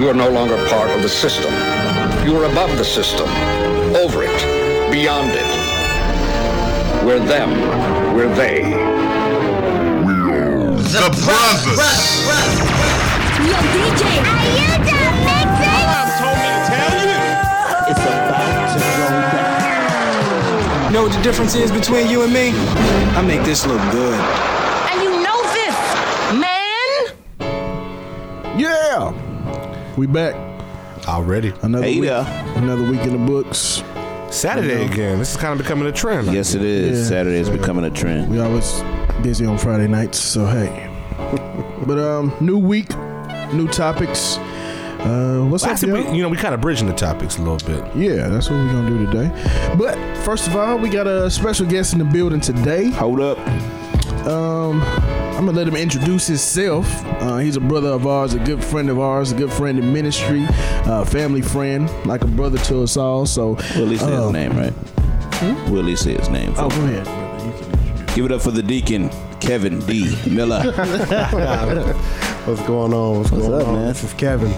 You are no longer part of the system. You are above the system, over it, beyond it. We're them. We're they. The brothers. Yo, DJ. Are you done mixing? told me to tell you. It's about to go down. Know what the difference is between you and me? I make this look good. We back. Already. Another Hey week. there. Another week in the books. Saturday again. This is kind of becoming a trend. Yes, it is. Yeah. Saturday is becoming a trend. We always busy on Friday nights, so hey. but um, new week, new topics. Uh, what's Last up, week, we, you know, we kind of bridging the topics a little bit. Yeah, that's what we're gonna do today. But first of all, we got a special guest in the building today. Hold up. Um, I'm gonna let him introduce himself. Uh, he's a brother of ours, a good friend of ours, a good friend in ministry, uh, family friend, like a brother to us all. So, Willie say uh, his name, right? Willie say his name. Oh, go ahead. brother. You can- Give it up for the deacon, Kevin D. Miller. What's going on? What's, going up, on? man? This is Kevin.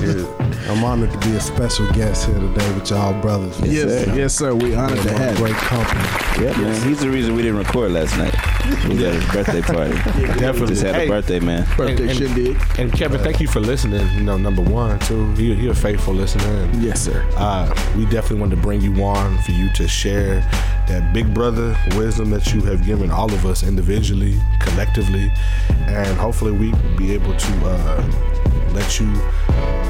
Yeah, I'm honored to be a special guest here today with y'all brothers. Yes, sir. yes, sir. We honored to What a have you. great company. yeah, man. He's the reason we didn't record last night. We got his birthday party. Definitely. Just had Hey, a birthday, man. Birthday And- and- shindig. And Kevin, thank you for listening. You know, number one, too. You, you're a faithful listener. And, Yes, sir. uh, we definitely wanted to bring you on for you to share that big brother wisdom that you have given all of us individually, collectively, and hopefully we be able to uh, let you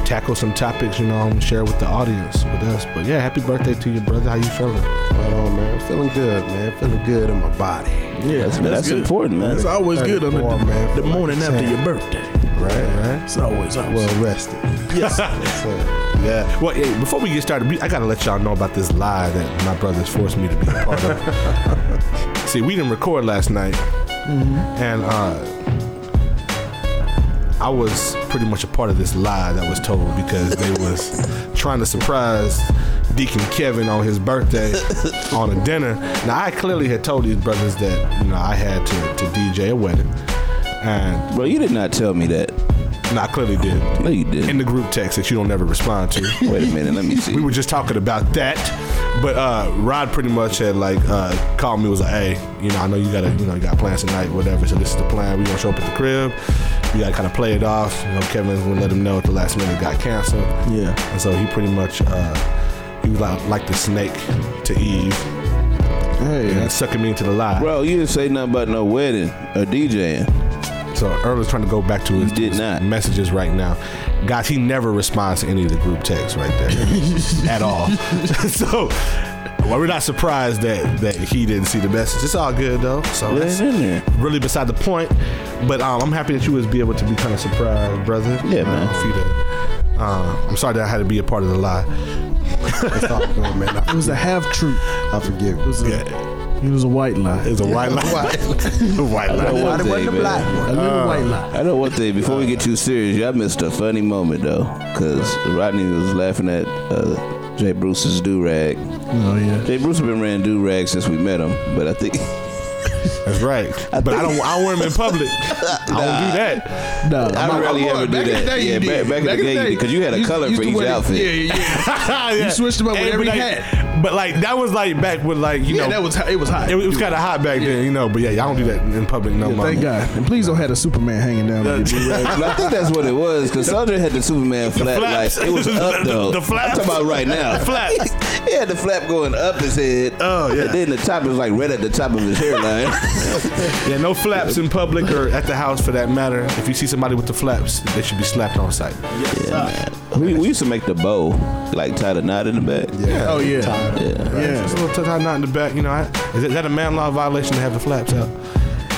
tackle some topics, you know, and share with the audience with us. But yeah, happy birthday to your brother. How you feeling? Right on, man. Feeling good, man. Feeling good in my body. Yeah, That's, that's, good. important, man. It's always good on the, man. the Feel like morning after 10. your birthday. Right, Right? It's always awesome. Well rested. yes. Yeah. Well, hey, before we get started, I gotta let y'all know about this lie that my brothers forced me to be a part of. See, we didn't record last night, and uh, I was pretty much a part of this lie that was told because they was trying to surprise Deacon Kevin on his birthday on a dinner. Now, I clearly had told these brothers that you know I had to, to DJ a wedding, and Bro, you did not tell me that. no, I clearly did No, you in didn't. the group text that you don't ever respond to. Wait a minute, let me see. we were just talking about that. But uh, Rod pretty much had like uh, called me was like, hey, you know, I know you gotta, you know, you got plans tonight, whatever. So this is the plan. We gonna show up at the crib. We gotta kind of play it off. You know, Kevin's gonna let him know at the last minute it got canceled. Yeah. And so he pretty much uh, he was like like the snake to Eve Hey, and sucking me into the lie. Bro, you didn't say nothing about no wedding or DJing. So Earl's trying to go back to his, did his not. messages right now. Guys, he never responds to any of the group texts right there at all. so well, we're not surprised that that he didn't see the message. It's all good though. So It that's in there. really beside the point. But um, I'm happy that you was be able to be kind of surprised, brother. Yeah, man. Uh, for you to, uh, I'm sorry that I had to be a part of the lie. It's all good, man. it was a half truth. I forgive It was a, it was a white lie. It's a white lie. a white I know lie. one thing, man. A little white lie. I know one thing. Before we get too serious, y'all missed a funny moment though, because Rodney was laughing at uh, Jay Bruce's do rag. Oh yeah. Jay Bruce has been wearing do rag since we met him, but I think That's right. But I don't. I don't wear them in public. I don't do that. No, I rarely I'm- ever do back in that. the day you Yeah, did. back- back in the day you you had a color for each outfit. Yeah, yeah, yeah. You switched them up with every like, hat. But like that was like back with like you yeah, know that was hot. it was hot. It, was kind of hot back then, you know. But yeah, y'all don't do that in public no more. Thank God. And please don't have a Superman hanging down on your I think that's what it was, because Soldier had the Superman flap. flaps. Like, it was up The- though. the flaps. I'm talking about right now. The flaps. he had the flap going up his head. Oh, yeah. And then the top was like right at the top of his hairline. Yeah, no flaps in public or at the house for that matter. If you see somebody with the flaps, they should be slapped on sight. yeah, man. We, we used to make the bow, like tie the knot in the back. Yeah. Oh yeah. Yeah. Yeah. Just a little tie knot in the back, you know. I, is, that, is that a man law violation to have the flaps out?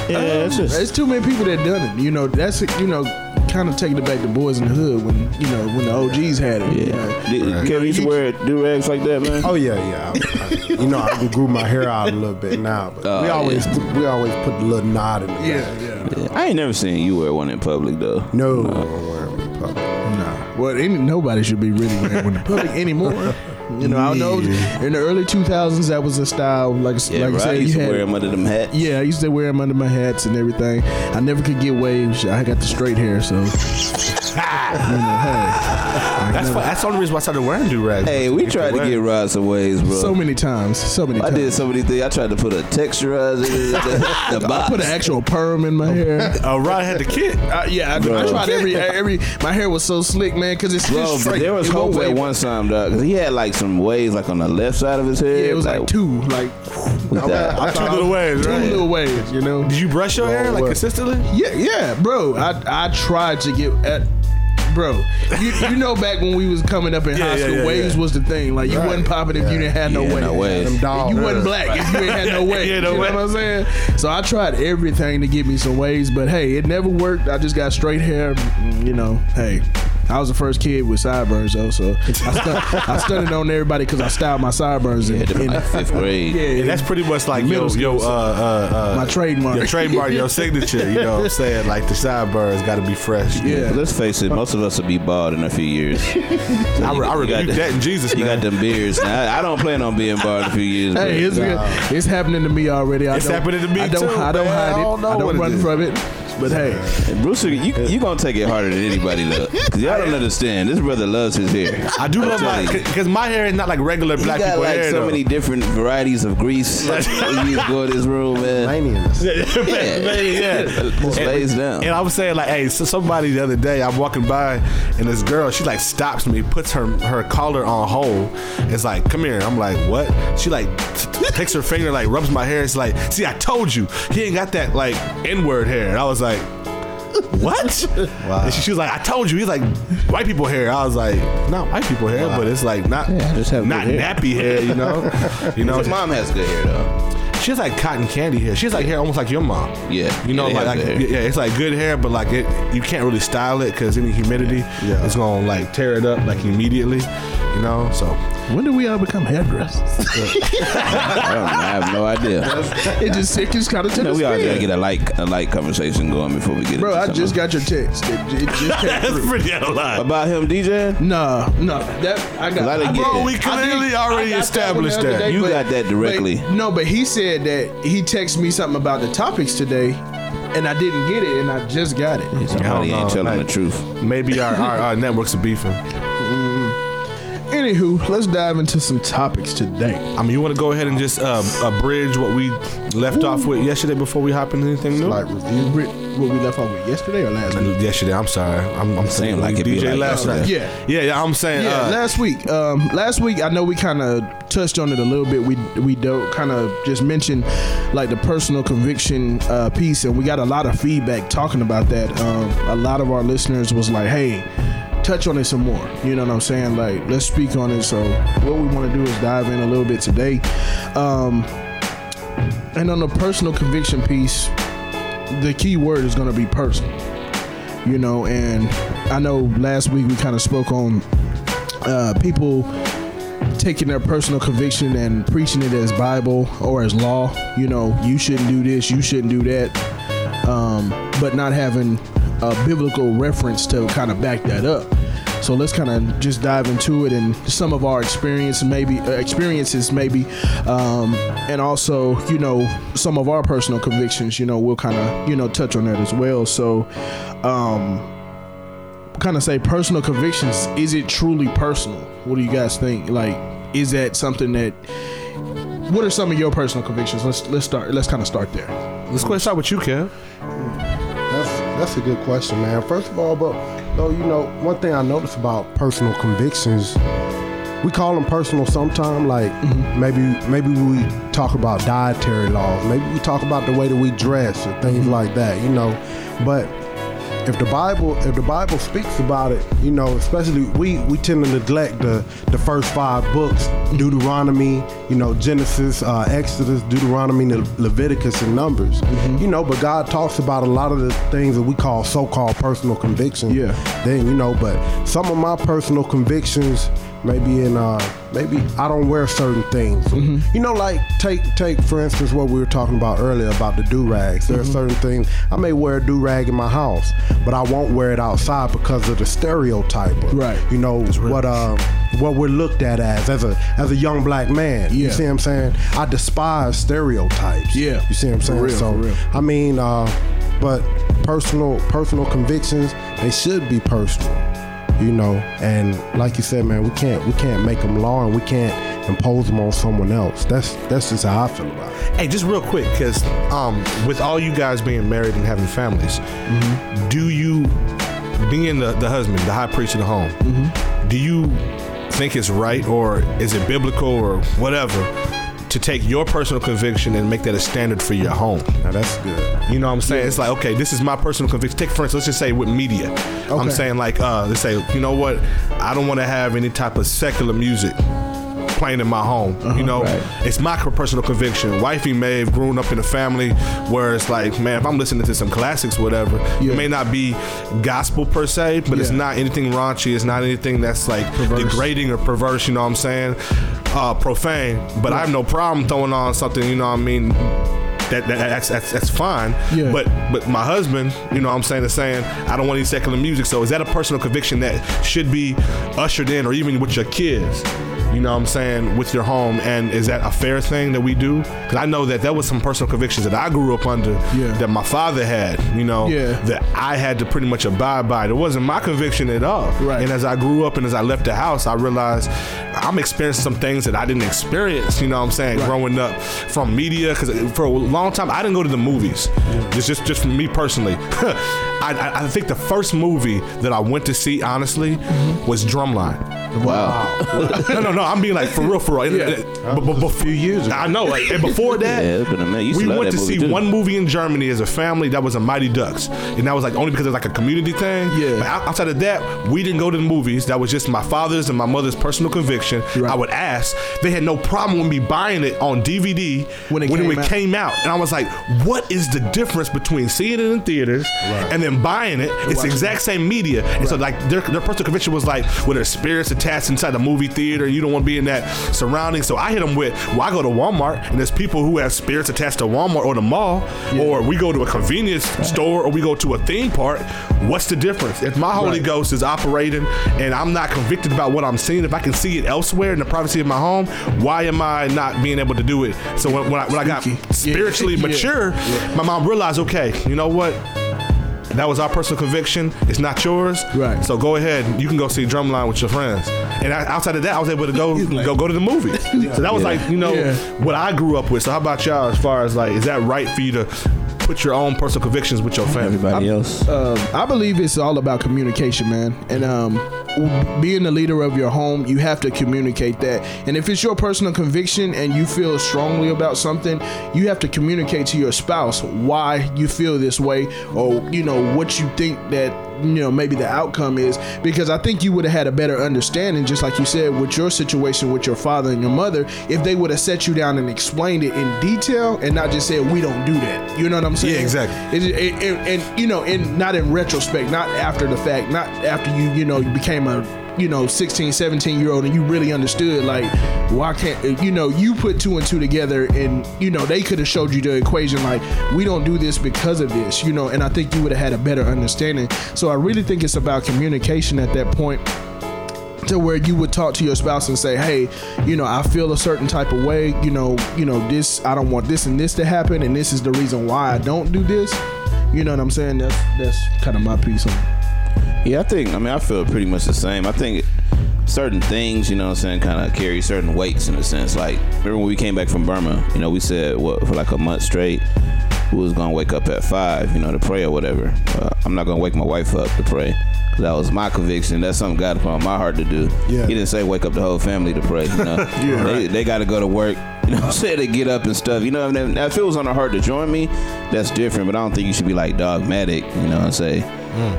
Yeah, it's just There's too many people that done it. You know, that's you know, kind of taking it back to boys in the hood when you know when the OGs had it. you know. yeah. Did, Kevin used to wear do rags like that, man. Oh yeah, yeah. I, I, you know, I can grew my hair out a little bit now, but Oh, we always we always put the little knot in the Yeah, back. yeah. Yeah. I ain't never seen you wear one in public though. No, I Well, any, nobody should be really wearing one in public anymore. You know, I know in the early 2000s that was a style. Like, Yeah, like I right. said, I used you to had. wear them under them hats. Yeah, I used to wear them under my hats and everything. I never could get waves. I got the straight hair, so you know, hey. That's why, that's the only reason why I started wearing do rags. Hey, we tried to get Rod some ways, bro. So many times, so many I times. did so many things. I tried to put a texturizer in the, the I box. put an actual perm in my hair. Uh, Rod had the kid. Uh, yeah, I, I Bro. tried every every. My hair was so slick, man, because it's Bro, just but straight. there was It won't hope at wave. one time, dog. Cause he had like some waves like on the left side of his head. Yeah, it was like two, like with that. I two little waves, two right? little waves. You know. Did you brush your hair like what? consistently? Yeah, yeah, bro. I I tried to get at. Bro, you, you know back when we was coming up in Yeah, high yeah, school, yeah, waves yeah. was the thing. Like you wasn't popping if you didn't have no Yeah, waves. no waves. Them dogs. You wasn't black if you ain't had no waves. Yeah, no you know waves. what I'm saying? So I tried everything to get me some waves, but hey, it never worked. I just got straight hair. Mm, You know, hey. I was the first kid with sideburns though, so I, stun- I stunned on everybody because I styled my sideburns in, Hit in like fifth grade. yeah, And that's pretty much like Middle yo, school, yo, so- uh, uh, uh, my trademark. your trademark, your signature. You know what I'm saying? Like the sideburns got to be fresh. Yeah. Let's face it, most of us will be bald in a few years. I, You re- I got rebuke the- that in Jesus' You name. got them beards. Now, I, I don't plan on being bald in a few years. Hey, it's, it's happening to me already. I It's don't- happening to me I don't, too, I don't man. hide I it. don't know I don't it run is. from it. But hey, And Brewster, you you gonna take it harder than anybody look. Cause y'all don't understand. This brother loves his hair. I do I'm love my because my hair is not like regular He black got people like hair. so though. many different varieties of grease. when you go in this room, man. Manians. yeah. Just lays down. And I was saying like, hey, so somebody the other day I'm walking by and this girl she like stops me, puts her her collar on hold. It's like, come here. I'm like, what? She like t- t- takes her finger like rubs my hair. It's like, see, I told you he ain't got that like N word hair. And I was like. What? Wow. And she, she was like, I told you. He's like, white people hair. I was like, not white people hair, but it's like not Yeah, just have not good hair. nappy hair, you know. you know, His mom has good hair though. she has like cotton candy hair. She has like hair almost like your mom. Yeah, You know, yeah, they like, have like good hair. yeah, it's like good hair, but like it, you can't really style it because any humidity, Yeah. it's gonna like tear it up like immediately. You know, so when do we all become hairdressers? I don't know. I have no idea. it just it just kind of took You know, a we all gotta get a light a light conversation going before we get Bro, into I just something. got your text. It, it just came that's through. pretty out of line. about him DJ. No, no, that I got. I didn't get Bro, that. we clearly I already got one established other that. day, You but- got that directly. but- no, but he said that he texted me something about the topics today, and I didn't get it, and I just got it. Somebody ain't know, telling like- the truth. Maybe our, our, our networks are beefing. Anywho, let's dive into some topics today. I mean, you want to go ahead and just uh, abridge what we left off with yesterday before we hop into anything new? Like review. What we left off with yesterday or last week? yesterday, I'm sorry. I'm, I'm saying like like it'd be DJ like last that. night. Yeah. yeah, yeah. I'm saying. Yeah, uh, last week. Um, last week, I know we kind of touched on it a little bit. We we do kind of just mentioned like the personal conviction uh, piece, and we got a lot of feedback talking about that. Um, a lot of our listeners was like, "Hey, touch on it some more." You know what I'm saying? Like, let's speak on it. So, what we want to do is dive in a little bit today. Um, and on the personal conviction piece, the key word is going to be personal. You know, and I know last week we kind of spoke on uh, people taking their personal conviction and preaching it as Bible or as law. You know, you shouldn't do this, you shouldn't do that, um, but not having a biblical reference to kind of back that up. So let's kind of just dive into it and some of our experience, maybe uh, experiences, maybe, um, and also you know some of our personal convictions. You know, we'll kind of you know touch on that as well. So, um, kind of say personal convictions is it truly personal what do you guys think like is that something that what are some of your personal convictions let's let's start let's kind of start there let's go ahead and start with you, Kev. That's that's a good question, man. First of all, but though you know, one thing I notice about personal convictions, we call them personal sometimes. Like mm-hmm. maybe maybe we talk about dietary laws, maybe we talk about the way that we dress or things mm-hmm. like that. You know, but if the Bible if the Bible speaks about it, you know, especially we we tend to neglect the the first five books, Deuteronomy, you know, Genesis, uh, Exodus, Deuteronomy, Le- Leviticus, and Numbers. You know, but God talks about a lot of the things that we call so-called personal convictions. Yeah. Then you know, but some of my personal convictions maybe in uh maybe I don't wear certain things. You know, like take take for instance what we were talking about earlier about the do rags. There are certain things I may wear a do rag in my house, but I won't wear it outside because of the stereotype. Of, Right. You know what uh what we're looked at as as a as a young black man. Yeah. You see what I'm saying? I despise stereotypes. Yeah. You see what I'm saying? real, so for real. I mean, uh, but personal personal convictions they should be personal. You know, and like you said, man, we can't we can't make them law, and we can't impose them on someone else. That's that's just how I feel about it. Hey, just real quick, because um, with all you guys being married and having families, do you, being the, the husband, the high priest of the home, do you think it's right or is it biblical or whatever to take your personal conviction and make that a standard for your home? Now that's good. You know what I'm saying? It's like, okay, this is my personal conviction. Take, for instance, let's just say with media. I'm saying, like, uh, let's say, you know what? I don't want to have any type of secular music playing in my home. You know, Right. it's my personal conviction. Wifey may have grown up in a family where it's like, man, if I'm listening to some classics, whatever, Yeah. it may not be gospel per se, but it's not anything raunchy. It's not anything that's like Perverse. degrading or perverse. You know what I'm saying? Uh, profane. But I have no problem throwing on something. You know what I mean? That, that that's, that's that's fine. Yeah. But but my husband, you know, what I'm saying is saying I don't want any secular music. So is that a personal conviction that should be ushered in, or even with your kids? You know what I'm saying with your home, and is that a fair thing that we do? Because I know that there was some personal convictions that I grew up under Yeah. that my father had. You know, Yeah. that I had to pretty much abide by. It wasn't my conviction at all. Right. And as I grew up and as I left the house, I realized I'm experiencing some things that I didn't experience. You know what I'm saying? Right. Growing up from media, because for a long time I didn't go to the movies. It's just just for me personally. I, I, think the first movie that I went to see, honestly, mm-hmm. was Drumline. Wow. no, no, no. I'm being like for real, for real. Yeah. But, but, a few years ago. I know. Like, and before that, Yeah, it's been a minute. You we went to see too. one movie in Germany as a family. That was a Mighty Ducks, and that was like only because it was like a community thing. Yeah. But outside of that, we didn't go to the movies. That was just my father's and my mother's personal conviction. Right. I would ask. They had no problem with me buying it on DVD When it when came it out. came out, and I was like, "What is the difference between seeing it in theaters and then buying it? It's the exact same media." And so like their, their personal conviction was like, "Well, there's spirits attached inside the movie theater, you don't want to be in that surrounding." So I hit them with, "Well, I go to Walmart, and there's people who have spirits attached to Walmart or the mall, or we go to a convenience store, or we go to a theme park. What's the difference? If my Holy Right. Ghost is operating and I'm not convicted about what I'm seeing, if I can see it elsewhere in the privacy of my home, why am I not being able to do it? So when, when, I, when I got. Yeah. spiritually Yeah. mature, my mom realized, okay, you know what? That was our personal conviction. It's not yours. Right. So go ahead. You can go see Drumline with your friends. And I, outside of that, I was able to go go go to the movies. So that was like you know Yeah. what I grew up with. So how about y'all? As far as like, is that right for you to put your own personal convictions with your family? Everybody else. Um, I believe it's all about communication, man. And um, being the leader of your home, you have to communicate that. And if it's your personal conviction and you feel strongly about something, you have to communicate to your spouse why you feel this way, or you know what you think that you know maybe the outcome is. Because I think you would have had a better understanding, just like you said, with your situation with your father and your mother, if they would have set you down and explained it in detail and not just said we don't do that. You know what I'm saying? Yeah, exactly. It, it, it- and you know, and not in retrospect, not after the fact, not after you, you know, you became a, you know, 16, 17 year old and you really understood, like, why can't, you know, you put two and two together and, you know, they could have showed you the equation, like, we don't do this because of this, you know, and I think you would have had a better understanding. So I really think it's about communication at that point to where you would talk to your spouse and say, "Hey, you know, I feel a certain type of way. You know, you know, this I don't want this and this to happen, and this is the reason why I don't do this." You know what I'm saying? That's that's kind of my piece on. it. Yeah, I think. I mean, I feel pretty much the same. I think certain things, you know, what I'm saying, kind of carry certain weights in a sense. Like remember when we came back from Burma? You know, we said what for like a month straight. We was gonna wake up at five, you know, to pray or whatever. Uh, I'm not gonna wake my wife up to pray. That was my conviction. That's something God put on my heart to do. Yeah. He didn't say wake up the whole family to pray. You know, they, they got to go to work. You know, what I'm saying they get up and stuff. You know, and if it was on the heart to join me, that's different. But I don't think you should be like dogmatic. You know, and say,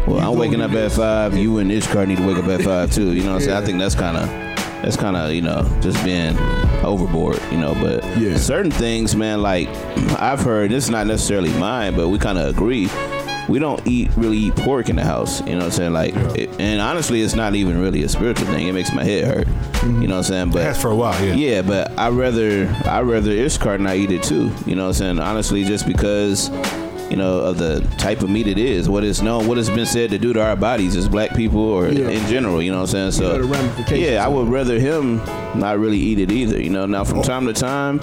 well, I'm waking up at five. You and this car need to wake up at five too. You know, what I'm saying I think that's kind of that's kind of you know just being overboard. You know, but Yeah. certain things, man, like I've heard. This is not necessarily mine, but we kind of agree. We don't eat really eat pork in the house. You know what I'm saying? Like, it, and honestly, it's not even really a spiritual thing. It makes my head hurt. You know what I'm saying? But Has for a while, yeah. yeah, but I rather I rather Ishkar not eat it too. You know what I'm saying? Honestly, just because you know, of the type of meat it is, what it's known, what it's been said to do to our bodies as black people or Yeah. in general. You know what I'm saying? So the ramifications yeah, I would rather him not really eat it either. You know, now from time to time.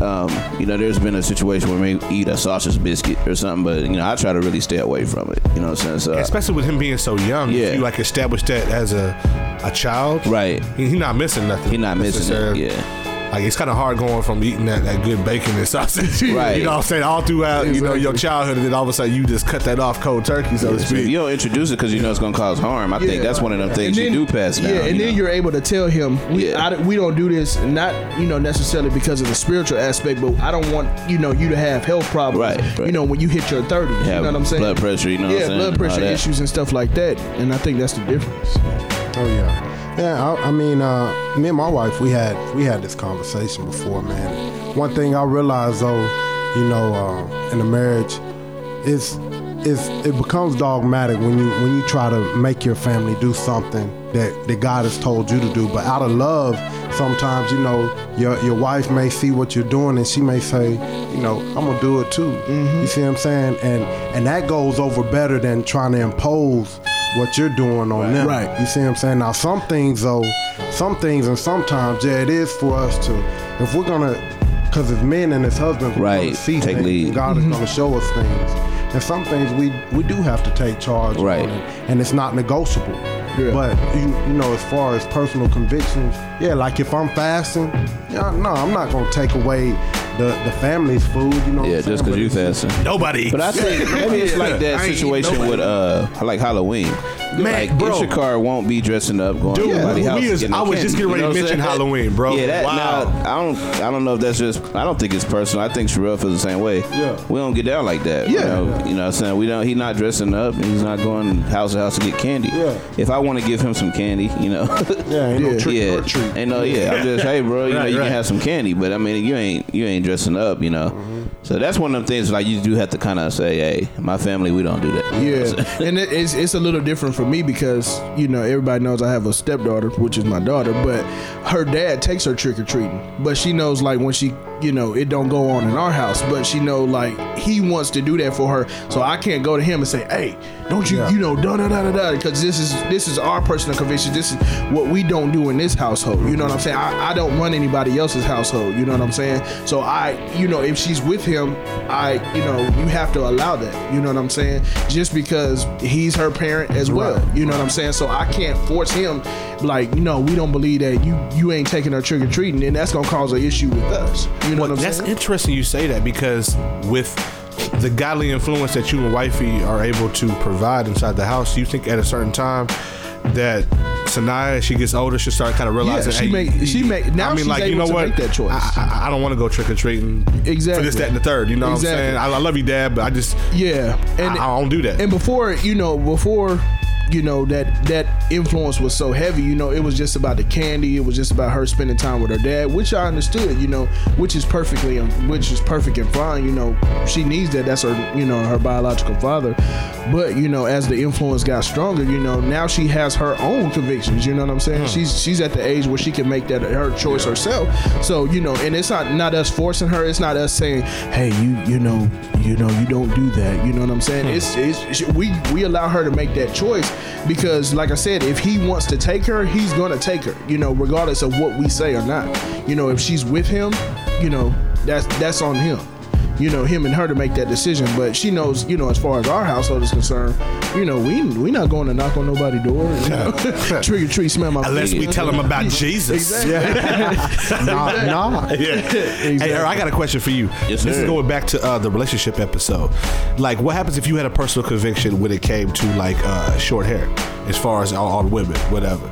Um, you know, there's been a situation where we eat a sausage biscuit or something, but you know, I try to really stay away from it. You know what I'm saying? So Especially with him being so young. Yeah. If you like establish that as a a child. Right. He's he not missing nothing. He not missing it, yeah. Like it's kind of hard going from eating that, that good bacon and sausage. Right. You know what I'm saying? All throughout, you know, your childhood, and then all of a sudden you just cut that off cold turkey, so to So speak. you don't introduce it because you know it's gonna cause harm, I think that's one of them things And you do pass down. Yeah, and you then know? you're able to tell him we Yeah. I, we don't do this not you know necessarily because of the spiritual aspect, but I don't want you know you to have health problems. Right, right. You know when you hit your 30s, you know what I'm saying? blood pressure, you know what yeah, I'm saying? blood pressure issues and stuff like that, and I think that's the difference. Oh yeah, yeah. I, I mean, uh, me and my wife, we had we had this conversation before, man. One thing I realized though, you know, uh, in a marriage, is is it becomes dogmatic when you when you try to make your family do something that that God has told you to do, but out of love, sometimes you know your your wife may see what you're doing and she may say, you know, I'm gonna do it too. You see what I'm saying? And and that goes over better than trying to impose what you're doing on them. Right. You see what I'm saying? Now, some things, though, some things, and sometimes, yeah, it is for us to, if we're gonna, because as men and as husbands, we're Right. gonna see Take things. lead. and God is mm-hmm. gonna show us things, and some things we we do have to take charge Right. on, it, and it's not negotiable. Yeah. But you, you know, as far as personal convictions, yeah, like if I'm fasting, yeah, no, I'm not gonna take away the the family's food. You know, yeah, I'm just because you But fasting. Nobody. But I think maybe it's like that I ain't situation nobody. with uh like Halloween. Man, like bro. Ishakar won't be dressing up going Dude, to somebody's house. is- getting I a was just getting ready you know to mention? Halloween, bro. Yeah, that, Wow. now, I don't I don't know if that's just I don't think it's personal. I think Sherelle feels the same way. Yeah. We don't get down like that. Yeah. You know, you know what I'm saying? We don't he's not dressing up and he's not going house to house to get candy. Yeah. If I want to give him some candy, you know. Yeah, ain't no Yeah. trick yeah, or treat. and no, yeah, I'm just hey, bro, you know, you right. can have some candy, but I mean, you ain't you ain't dressing up, you know. Mm-hmm. So that's one of them things like you do have to kind of say, hey, my family, we don't do that. You know what I'm saying? Yeah, and it, it's it's a little different for me because you know everybody knows I have a stepdaughter, which is my daughter, but her dad takes her trick or treating, but she knows like when she you know it don't go on in our house, but she know like he wants to do that for her, so I can't go to him and say, hey, don't you Yeah. you know da da da da da because this is this is our personal conviction, this is what we don't do in this household. You know what I'm saying? I, I don't run anybody else's household. You know what I'm saying? So I you know if she's with him, I you know you have to allow that. You know what I'm saying? Just because he's her parent as well. Right. You know what I'm saying? So I can't force him like, you know, we don't believe that you you ain't taking her trick or treating, and that's gonna cause an issue with us. You know what I'm That's saying? interesting you say that because with the godly influence that you and wifey are able to provide inside the house, you think at a certain time that Sanaya, as she gets older, she'll start kind of realizing. Yeah, she hey, make- she make- now I mean, she's like you know to what? make that choice. I, I, I don't want to go trick or treating Exactly. for this, that, and the third. You know what I'm saying? I, I love you, Dad, but I just Yeah, and I, I don't do that. And before, you know, before you know that that influence was so heavy, you know, it was just about the candy. It was just about her spending time with her dad, which I understood, you know, which is perfectly, which is perfect and fine. You know, she needs that. That's her, you know, her biological father. But you know, as the influence got stronger, you know, now she has her own convictions. You know what I'm saying? She's she's at the age where she can make that her choice herself. So you know, and it's not not us forcing her. It's not us saying, hey, you you know, you know, you don't do that. You know what I'm saying? It's it's we we allow her to make that choice because, like I said, if he wants to take her, he's gonna take her. You know, regardless of what we say or not. You know, if she's with him, you know, that's that's on him. You know, him and her to make that decision. But she knows, you know, as far as our household is concerned, you know, we we not going to knock on nobody's door. You know? Trick or treat, smell my Unless feet. we tell them about Jesus. Exactly. nah, nah. Yeah. Hey, Earl, I got a question for you. Yes, this is going back to uh, the relationship episode. Like, what happens if you had a personal conviction when it came to like uh, short hair, as far as all, all women, whatever?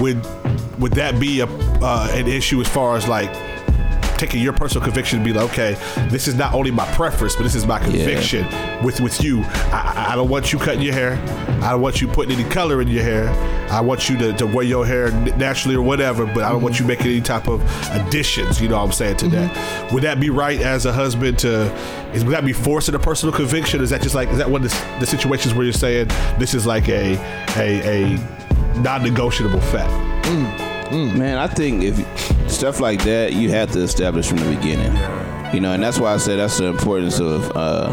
Would would that be a uh, an issue as far as like taking your personal conviction to be like, okay, this is not only my preference, but this is my conviction with with you. I, I- don't want you cutting your hair. I don't want you putting any color in your hair. I want you to, to wear your hair naturally or whatever, but I don't want mm-hmm. you making any type of additions. You know what I'm saying to that? Mm-hmm. Would that be right as a husband to? Is, would that be forcing a personal conviction? Is that just like is that one of the, the situations where you're saying this is like a a a non-negotiable fact? Man, I think if stuff like that, you have to establish from the beginning. You know, and that's why I said that's the importance of uh,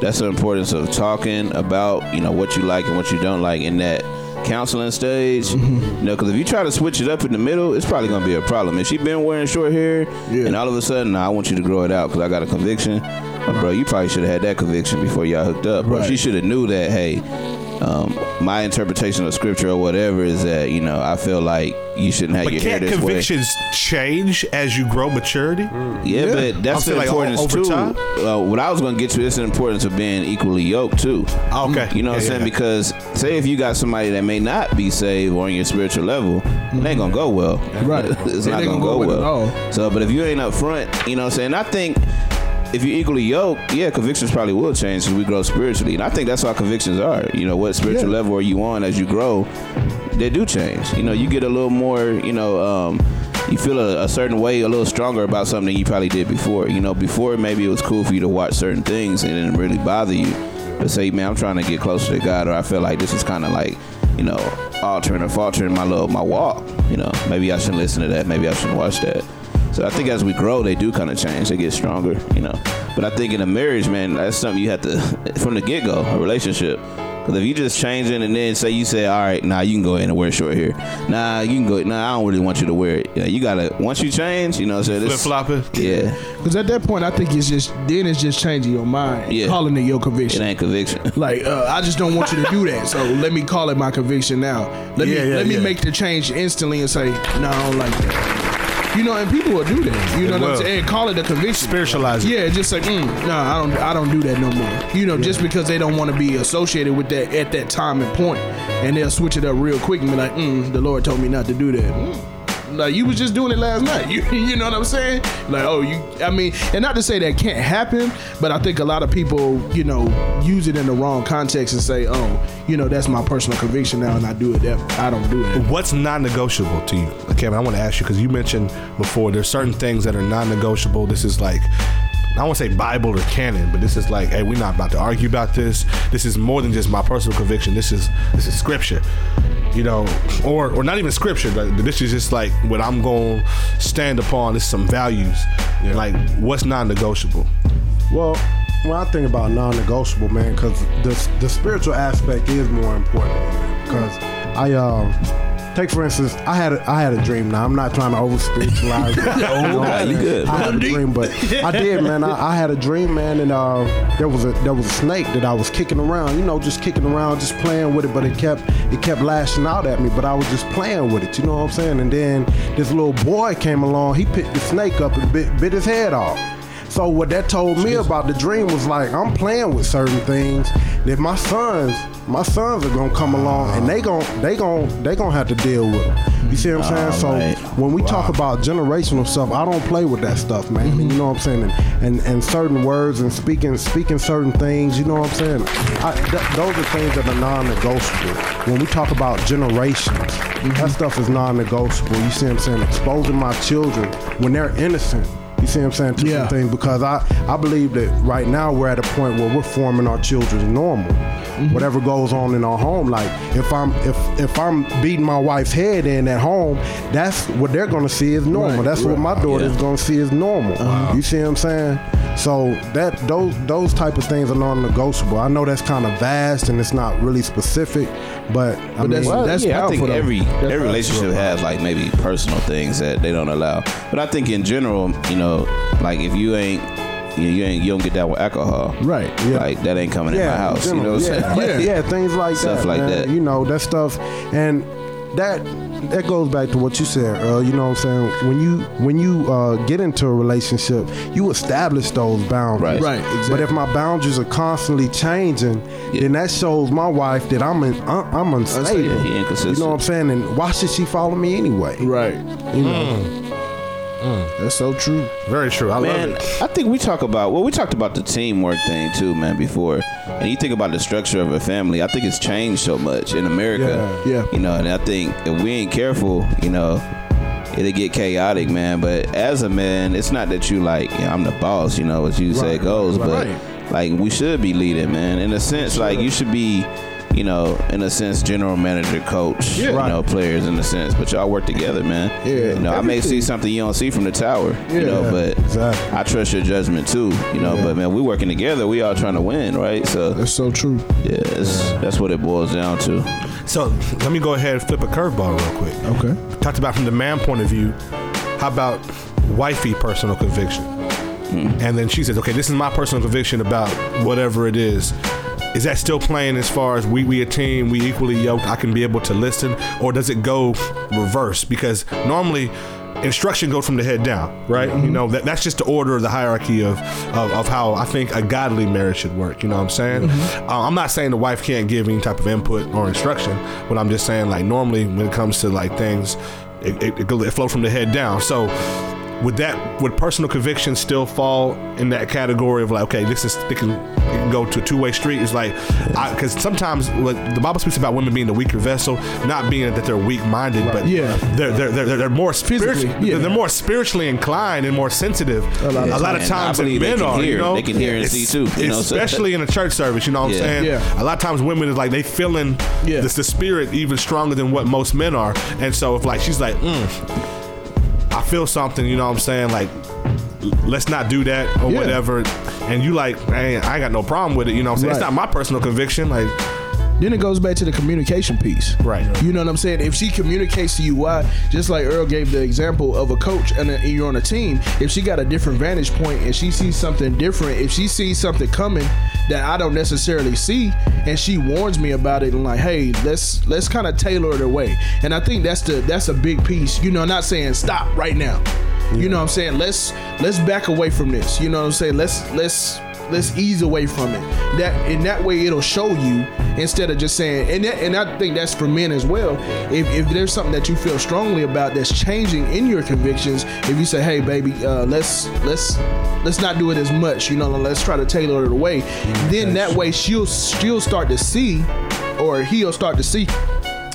that's the importance of talking about you know what you like and what you don't like in that counseling stage. Mm-hmm. You know, because if you try to switch it up in the middle, it's probably gonna be a problem. If she been wearing short hair Yeah. and all of a sudden, nah, I want you to grow it out because I got a conviction, bro, you probably should have had that conviction before y'all hooked up. Bro, Right. she should have knew that. Hey, um, my interpretation of scripture or whatever is that you know I feel like you shouldn't have But your hair can't this way. convictions change as you grow maturity? Yeah, but that's I'm the saying, like, importance over too. time? Uh, what I was going to get to is the importance of being equally yoked too. Okay. You know what Yeah, I'm saying? yeah. Because say if you got somebody that may not be saved or on your spiritual level, it ain't gonna go well. Right. it's It not gonna gonna go go well at well. all. So, but if you ain't up front, you know what I'm saying? I think if you're equally yoked, yeah, convictions probably will change as we grow spiritually. And I think that's how convictions are. You know, what spiritual Yeah. level are you on as you grow? They do change. You know, you get a little more, you know, um, you feel a, a certain way, a little stronger about something you probably did before. You know, before maybe it was cool for you to watch certain things and it didn't really bother you. But say, man, I'm trying to get closer to God, or I feel like this is kind of like, you know, altering or faltering my little my walk. You know, maybe I shouldn't listen to that. Maybe I shouldn't watch that. So I think as we grow, they do kind of change. They get stronger, you know. But I think in a marriage, man, that's something you have to from the get go, a relationship. Because if you just change changing and then say you say, all right, nah, you can go ahead and wear short hair. Nah, you can go. Nah, I don't really want you to wear it. Yeah, you gotta once you change, you know, what I'm saying Flip flopping. Yeah, Because at that point, I think it's just then it's just changing your mind, Yeah. calling it your conviction. it conviction. ain't conviction. Like uh, I just don't want you to do that, so let me call it my conviction now. Let Yeah, me yeah, let me make the change instantly and say no, I don't like that. You know, and people will do that. You know what I'm saying? And call it a conviction. Spiritualize it. Yeah, just like, mm, no, I don't, I don't do that no more. You know, just because they don't want to be associated with that at that time and point, and they'll switch it up real quick and be like, mm, the Lord told me not to do that. Mm. Like you was just doing it last night. You, you know what I'm saying? Like, oh, you. I mean, and not to say that can't happen, but I think a lot of people, you know, use it in the wrong context and say, oh, you know, that's my personal conviction now, and I do it. That I don't do it. What's non-negotiable to you, Kevin? I want to ask you because you mentioned before there's certain things that are non-negotiable. This is like I won't say Bible or canon, but this is like, hey, we're not about to argue about this. This is more than just my personal conviction. This is this is scripture, you know, or or not even scripture. But this is just like what I'm going to stand upon. Is some values. Like what's non-negotiable? Well, when I think about non-negotiable, man, because the the spiritual aspect is more important. Because I um. Take for instance, I had a, I had a dream. Now I'm not trying to over spiritualize. it, you know I'm you good, I had a dream, but I did, man. I, I had a dream, man, and uh, there was a there was a snake that I was kicking around. You know, just kicking around, just playing with it. But it kept it kept lashing out at me. But I was just playing with it. You know what I'm saying? And then this little boy came along. He picked the snake up and bit, bit his head off. So what that told me about the dream was like I'm playing with certain things that my sons, my sons are gonna come along and they gon' they gon' they gonna have to deal with. Them. You see what I'm saying? So when we talk about generational stuff, I don't play with that stuff, man. And you know what I'm saying? And, and and certain words and speaking speaking certain things, you know what I'm saying? I, th- those are things that are non-negotiable. When we talk about generations, that mm-hmm. stuff is non-negotiable. You see what I'm saying? Exposing my children when they're innocent. You see what I'm saying? To Yeah. some things because I, I believe that right now we're at a point where we're forming our children's normal. Mm-hmm. Whatever goes on in our home, like if I'm if if I'm beating my wife's head in at home, that's what they're gonna see is normal. Right, that's what my daughter's Yeah. gonna see is normal. Uh-huh. You see what I'm saying? So that those those type of things are non-negotiable. I know that's kind of vast and it's not really specific, but, I But that's- mean, Well, that's yeah, I powerful, think though. every That's every powerful. relationship has like maybe personal things that they don't allow. But I think in general, you know, like if you ain't you, you ain't you don't get that with alcohol, Right. Yeah. Like that ain't coming in my house. You know what I'm yeah, saying? yeah, yeah, things like Stuff that, like man. that. You know that stuff, and that that goes back to what you said, Earl. You know what I'm saying? When you when you uh, get into a relationship, you establish those boundaries. Right. Right, exactly. But if my boundaries are constantly changing, then that shows my wife that I'm in, I'm I'm unstable. Yeah, inconsistent. You know what I'm saying? And why should she follow me anyway? Right. You know. Mm. That's so true. Very true. I Man, love it. I think we talk about well, we talked about the teamwork thing too, man, before. And you think about the structure of a family. I think it's changed so much in America. Yeah. Yeah. You know, and I think if we ain't careful, you know, it'll get chaotic, man. But as a man, it's not that you like, yeah, I'm the boss, you know, as you say it goes, but right. like we should be leading, man. In a sense, like you should be you know, in a sense, general manager, coach, Yeah. you Right. know, players in a sense. But y'all work together, man. Yeah. You know, I may see something you don't see from the tower, Yeah. you know, but Exactly. I trust your judgment too, you know. But man, we working together. We all trying to win, right? So That's so true. yeah, it's, that's what it boils down to. So let me go ahead and flip a curveball real quick. Okay. Talked about from the man point of view. How about wifey personal conviction? Hmm. And then she says, "Okay, this is my personal conviction about whatever it is." Is that still playing as far as we we a team, we equally yoked? I can be able to listen, or does it go reverse? Because normally. Instruction goes from the head down, right? You know that that's just the order of the hierarchy of, of of how I think a godly marriage should work. You know what I'm saying? Uh, I'm not saying the wife can't give any type of input or instruction, but I'm just saying like normally when it comes to like things, it, it, it, it flows from the head down. So would that would personal conviction still fall in that category of like okay this is it can, it can go to a two-way street it's like because sometimes what the bible speaks about women being the weaker vessel not being that they're weak-minded but Yeah. they're they're, they're, they're more spiritually yeah. they're more spiritually inclined and more sensitive a lot, lot of times I than they men can are hear. you know They can hear and see too, you know, so- especially in a church service you know what Yeah. i'm saying Yeah. a lot of times women is like they feeling Yeah. the, the spirit even stronger than what most men are and so if like she's like mm, I feel something, you know what I'm saying? Like, let's not do that or Yeah. whatever. And you like, man, I ain't got no problem with it, you know what I'm saying? It's not my personal conviction. Like, Then it goes back to the communication piece. Right. You know what I'm saying? If she communicates to you why, just like Earl gave the example of a coach and, a, and you're on a team, if she got a different vantage point and she sees something different, if she sees something coming that I don't necessarily see, and she warns me about it and like, hey, let's let's kind of tailor it away. And I think that's the that's a big piece. You know, not saying stop right now. You know what I'm saying? Let's let's back away from this. You know what I'm saying? Let's let's let's ease away from it. That in that way it'll show you instead of just saying and that, and I think that's for men as well. If, if there's something that you feel strongly about that's changing in your convictions, if you say, "Hey, baby, uh, let's let's let's not do it as much," you know, let's try to tailor it away. Then that way she'll she'll start to see, or he'll start to see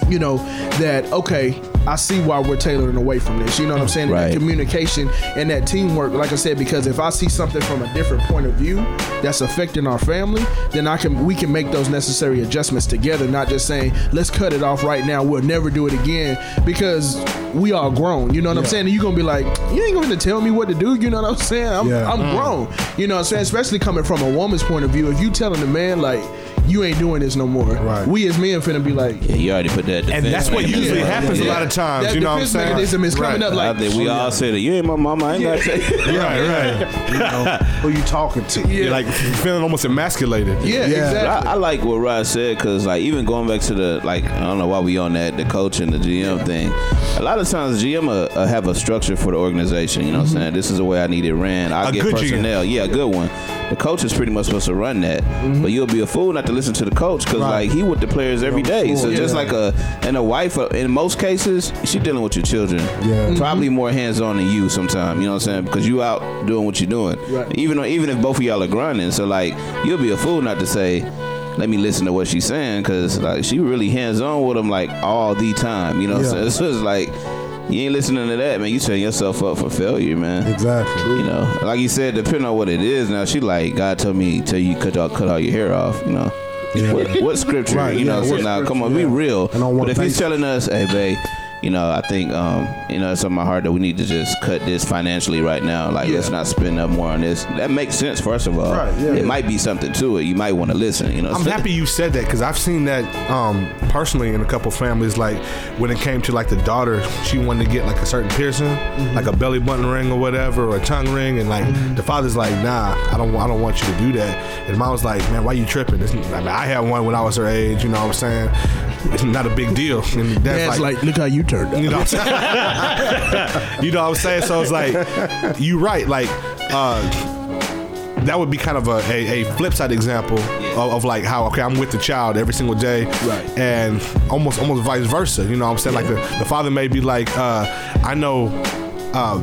you know that okay i see why we're tailoring away from this you know what i'm saying? Right. that communication and that teamwork like i said because if i see something from a different point of view that's affecting our family then i can we can make those necessary adjustments together not just saying let's cut it off right now we'll never do it again because we are grown you know what i'm saying? And you're gonna be like you ain't gonna tell me what to do you know what i'm saying? I'm, Yeah. I'm mm. grown you know what i'm saying? Especially coming from a woman's point of view if you telling the man like you ain't doing this no more Right. we as men finna be like Yeah, you already put that. and that's what usually up. happens a lot of times. that you know what I'm defense saying? mechanism is coming Right. up like I think we all said it. You ain't my mama. I ain't got to say. Right, right. You know, who you talking to? You're like feeling almost emasculated. yeah, Yeah. exactly I, I like what Rod said because, like, even going back to the like, I don't know why we on that the coach and the GM thing. A lot of times, GM uh, uh, have a structure for the organization. You know what I'm saying? This is the way I need it ran. I A get good GM. personnel. Yeah, a good one. The coach is pretty much supposed to run that, but you'll be a fool not to listen to the coach because, like, he with the players every day. So just like a and a wife, uh, in most cases, she dealing with your children. Yeah. probably more hands on than you sometimes. You know what I'm saying? Because you out doing what you're doing. Right. Even even if both of y'all are grinding, so like you'll be a fool not to say, "Let me listen to what she's saying," because like she really hands on with them like all the time. You know, Yeah. saying? so it's like you ain't listening to that, man. You setting yourself up for failure, man. Exactly. You know, like you said, depending on what it is. Now she like God told me tell you cut all cut all your hair off. You know. What, what scripture? Right, you know, yeah, so now come on, scripture, be real. But if he's telling us, hey, babe, you know, I think, um, you know, it's on my heart that we need to just cut this financially right now. Like, let's not spend up more on this. That makes sense, first of all. Right, yeah. it might be something to it. You might want to listen. You know, I'm happy you said that because I've seen that um, personally in a couple families. Like when it came to like the daughter, she wanted to get like a certain piercing, like a belly button ring or whatever, or a tongue ring, and like the father's like, "Nah, I don't, I don't want you to do that." And mom was like, "Man, why you tripping?" It's, I, mean, I had one when I was her age. You know what I'm saying? It's not a big deal. And that's Dad's like, look how you turned out. you know what I'm saying? you know what I'm saying? So it's like, you right. Like, uh, that would be kind of a, a, a flip side example of, of like how okay I'm with the child every single day, Right. And almost almost vice versa. You know what I'm saying? Like the, the father may be like, uh, I know. Uh,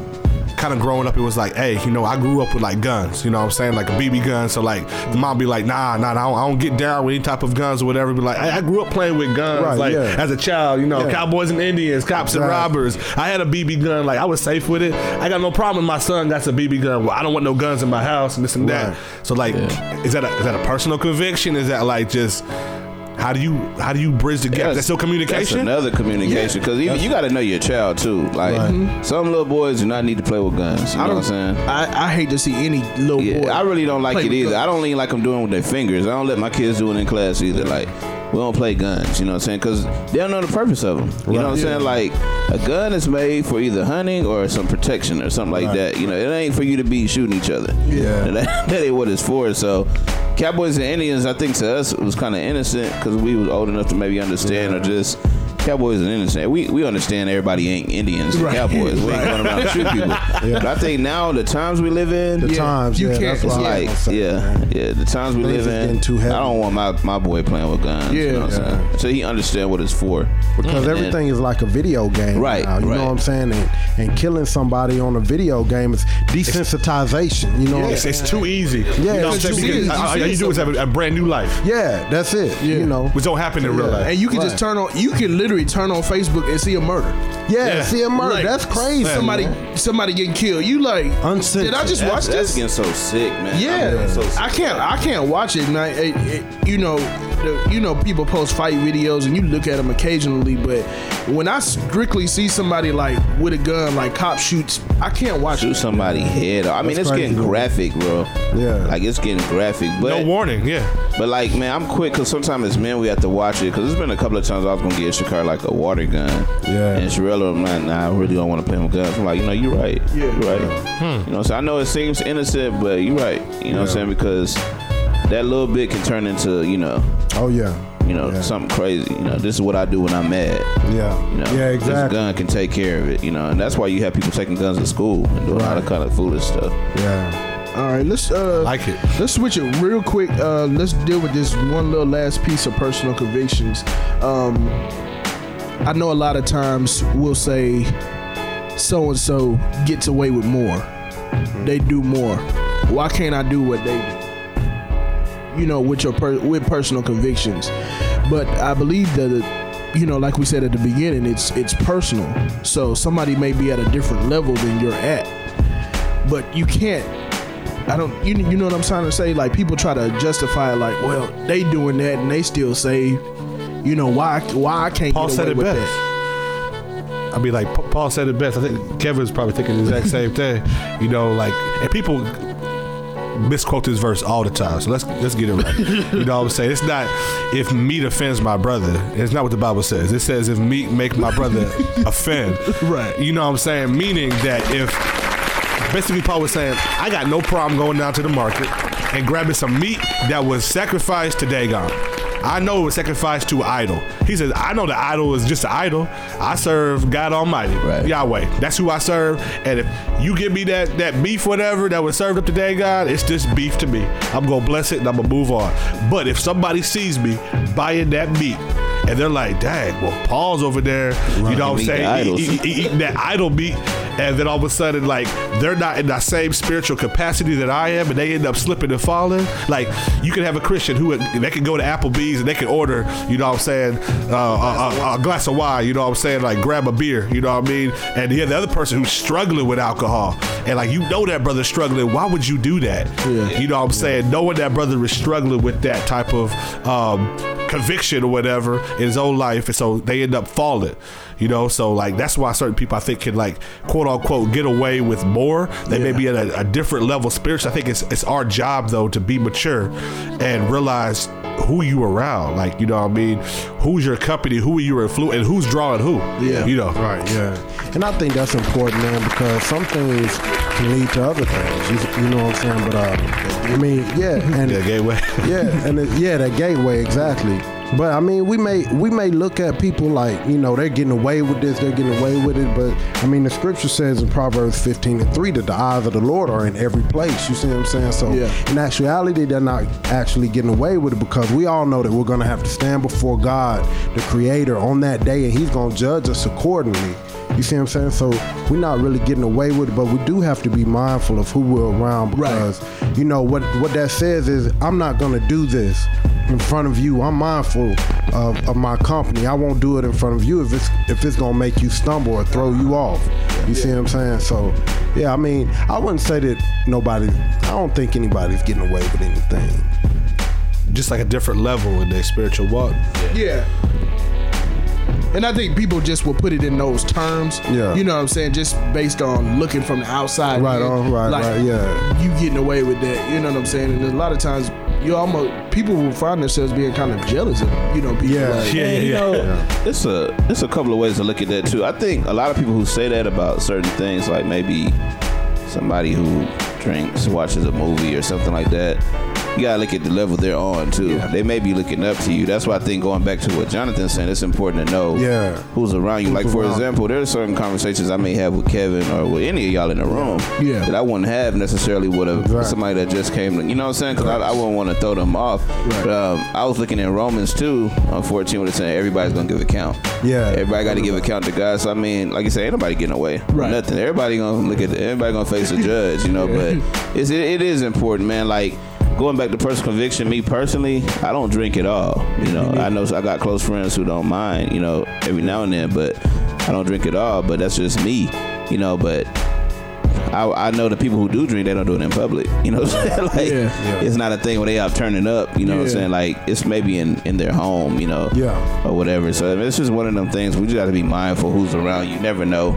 Kind of growing up, it was like, hey, you know, I grew up with like guns, you know what I'm saying, like a BB gun. So like, the mom be like, nah, nah, I don't, I don't get down with any type of guns or whatever. Be like, I, I grew up playing with guns, Right, like yeah. as a child, you know, Yeah. cowboys and Indians, cops and robbers. I had a BB gun, like I was safe with it. I got no problem. if My son got a BB gun. Well, I don't want no guns in my house and this and that. So like, is that a, is that a personal conviction? Is that like just how do you how do you bridge the gap? That's still communication. That's another communication because even you got to know your child too. Like mm-hmm. some little boys do not need to play with guns. You know what I'm saying? I, I hate to see any little boy. I really don't like it either. guns. I don't even like them doing it with their fingers. I don't let my kids do it in class either. Like, we don't play guns, you know what I'm saying? Because they don't know the purpose of them. You know what I'm saying? Like, a gun is made for either hunting or some protection or something like that. You know, it ain't for you to be shooting each other. Yeah. That, that ain't what it's for. So, Cowboys and Indians, I think to us, it was kind of innocent because we was old enough to maybe understand or just. Cowboys and innocent. We we understand everybody ain't Indians and Right. Cowboys. We ain't going around to shoot people. But I think now the times we live in, The Yeah, times, you yeah, can't- that's it's what I was like, gonna yeah, man. yeah. The times we Things live in, too heavy. I don't want my, my boy playing with guns. you Yeah. know what I'm saying? So he understand what it's for. because mm. And- everything is like a video game Right, now, you right. know what I'm saying? And, and killing somebody on a video game is desensitization. You know, what I'm It's, it's too easy. Yeah, you know what I'm saying? Because easy. all you do is have a, a brand new life, yeah, that's it. You know, which don't happen in real life. and you can just turn on. You can literally turn on Facebook and see a murder. yeah, Yeah. see a murder. Like, that's crazy. Somebody, man. somebody getting killed. You like? Uncensored. Did I just That's, watch that's this? getting so sick, man. Yeah, I'm getting so sick. I can't. I can't watch it. And I, it, it, you know, the, you know, people post fight videos, and you look at them occasionally. But when I strictly see somebody like with a gun, like cop shoots, I can't watch Shoot somebody head. off. I mean, That's it's crazy, getting graphic, bro. Yeah. like it's getting graphic. But no warning. Yeah. But like, man, I'm quick because sometimes as men we have to watch it because there's been a couple of times I was gonna get Shakar like a water gun. Yeah. And Shirella, I'm like, nah, I really don't want to play with guns. I'm like, you know, you're right. Yeah. You're right. Hmm. You know, so I know it seems innocent, but you're right. You know what I'm saying? Because that little bit can turn into, you know, oh yeah, you know, Yeah. something crazy. You know, this is what I do when I'm mad. yeah, You know, yeah, This gun can take care of it. You know, and that's why you have people taking guns to school and doing all that kind of foolish stuff. Yeah, All right, let's uh, Like it. Let's switch it real quick. Uh, let's deal with this one little last piece of personal convictions. Um, I know a lot of times we'll say so and so gets away with more. They do more. Why can't I do what they do? You know, with your per- with personal convictions. But I believe that uh, you know, like we said at the beginning, it's it's personal. So somebody may be at a different level than you're at, but you can't I don't you you know what I'm trying to say? Like people try to justify it like, well, they doing that and they still say, you know, why why I can't Paul get said it with best. that? I mean, like Paul said it best. I think Kevin's probably thinking the exact same thing. You know, like, and people misquote this verse all the time. So let's let's get it right. you know what I'm saying? It's not if meat offends my brother. It's not what the Bible says. It says if meat make my brother offend. Right. You know what I'm saying? Meaning that if basically Paul was saying, I got no problem going down to the market and grabbing some meat that was sacrificed to Dagon. I know it was sacrificed to an idol. He says, I know the idol is just an idol. I serve God Almighty, Right. Yahweh. That's who I serve. And if you give me that that beef, whatever that was served up today, God, it's just beef to me. I'm gonna bless it and I'm gonna move on. But if somebody sees me buying that meat, and they're like, "Dang, well, Paul's over there," you know what I'm saying? idols. Eat- eat- eating that idol meat, and then all of a sudden, like they're not in that same spiritual capacity that I am, and they end up slipping and falling. Like you can have a Christian who they can go to Applebee's and they can order, you know what I'm saying, uh, a, a, a glass of wine, you know what I'm saying, like grab a beer, you know what I mean, and you have the other person who's struggling with alcohol, and like you know that brother's struggling. Why would you do that? You know what I'm saying? Knowing that brother is struggling with that type of um, conviction or whatever in his own life, and so they end up falling. You know, so like that's why certain people I think can like quote unquote get away with more. They may be at a, a different level spiritually. I think it's it's our job though to be mature and realize who you around. Like you know what I mean, who's your company, who are you influencing, and who's drawing who. Yeah. you know. Right, yeah. And I think that's important, man, because some things can lead to other things. You, you know what I'm saying? But uh, I mean, yeah, and Yeah, gateway. yeah, and it, yeah, that gateway exactly. But I mean, we may we may look at people like you know they're getting away with this, they're getting away with it. But I mean, the scripture says in Proverbs 15 and 3 that the eyes of the Lord are in every place. You see what I'm saying? So Yeah. in actuality, they're not actually getting away with it because we all know that we're going to have to stand before God, the Creator, on that day, and He's going to judge us accordingly. You see what I'm saying? So we're not really getting away with it, but we do have to be mindful of who we're around Right. because you know what what that says is I'm not gonna do this in front of you. I'm mindful of, of my company. I won't do it in front of you if it's if it's gonna make you stumble or throw you off. You see what I'm saying? So yeah, I mean I wouldn't say that nobody I don't think anybody's getting away with anything. just like a different level in their spiritual walk. Yeah. And I think people just will put it in those terms. Yeah. You know what I'm saying? Just based on looking from the outside. Right in. on, right, right, yeah. You getting away with that. You know what I'm saying? And a lot of times, you almost people will find themselves being kind of jealous of you know people. Yeah. like, Yeah, And, you yeah, know, it's a it's a couple of ways to look at that too. I think a lot of people who say that about certain things, like maybe somebody who drinks, watches a movie or something like that, you gotta look at the level they're on too. They may be looking up to you. That's why I think going back to what Jonathan's saying, it's important to know Yeah. who's around you. like for around. example, there are certain conversations I may have with Kevin or with any of y'all in the room Yeah. that I wouldn't have necessarily with a Right. somebody that just came. You know what I'm saying? Because I, I wouldn't want to throw them off. But um, I was looking in Romans 2 on 14 when it's saying everybody's gonna give account. Yeah. Everybody got to give account to God. So I mean, like you say, ain't nobody getting away. Right. Nothing. Everybody gonna look at. The, everybody gonna face a judge. You know, but it's, it, it is important, man. Like going back to personal conviction. Me personally, I don't drink at all. You know, I know I got close friends who don't mind. You know, every now and then, but I don't drink at all. But that's just me. You know, but. I, I know the people who do drink, they don't do it in public. You know what I'm saying? Like, Yeah. it's not a thing where they out turning up. You know what I'm saying? Like, it's maybe in, in their home, you know, Yeah. or whatever. So I mean, it's just one of them things. We just got to be mindful who's around. You never know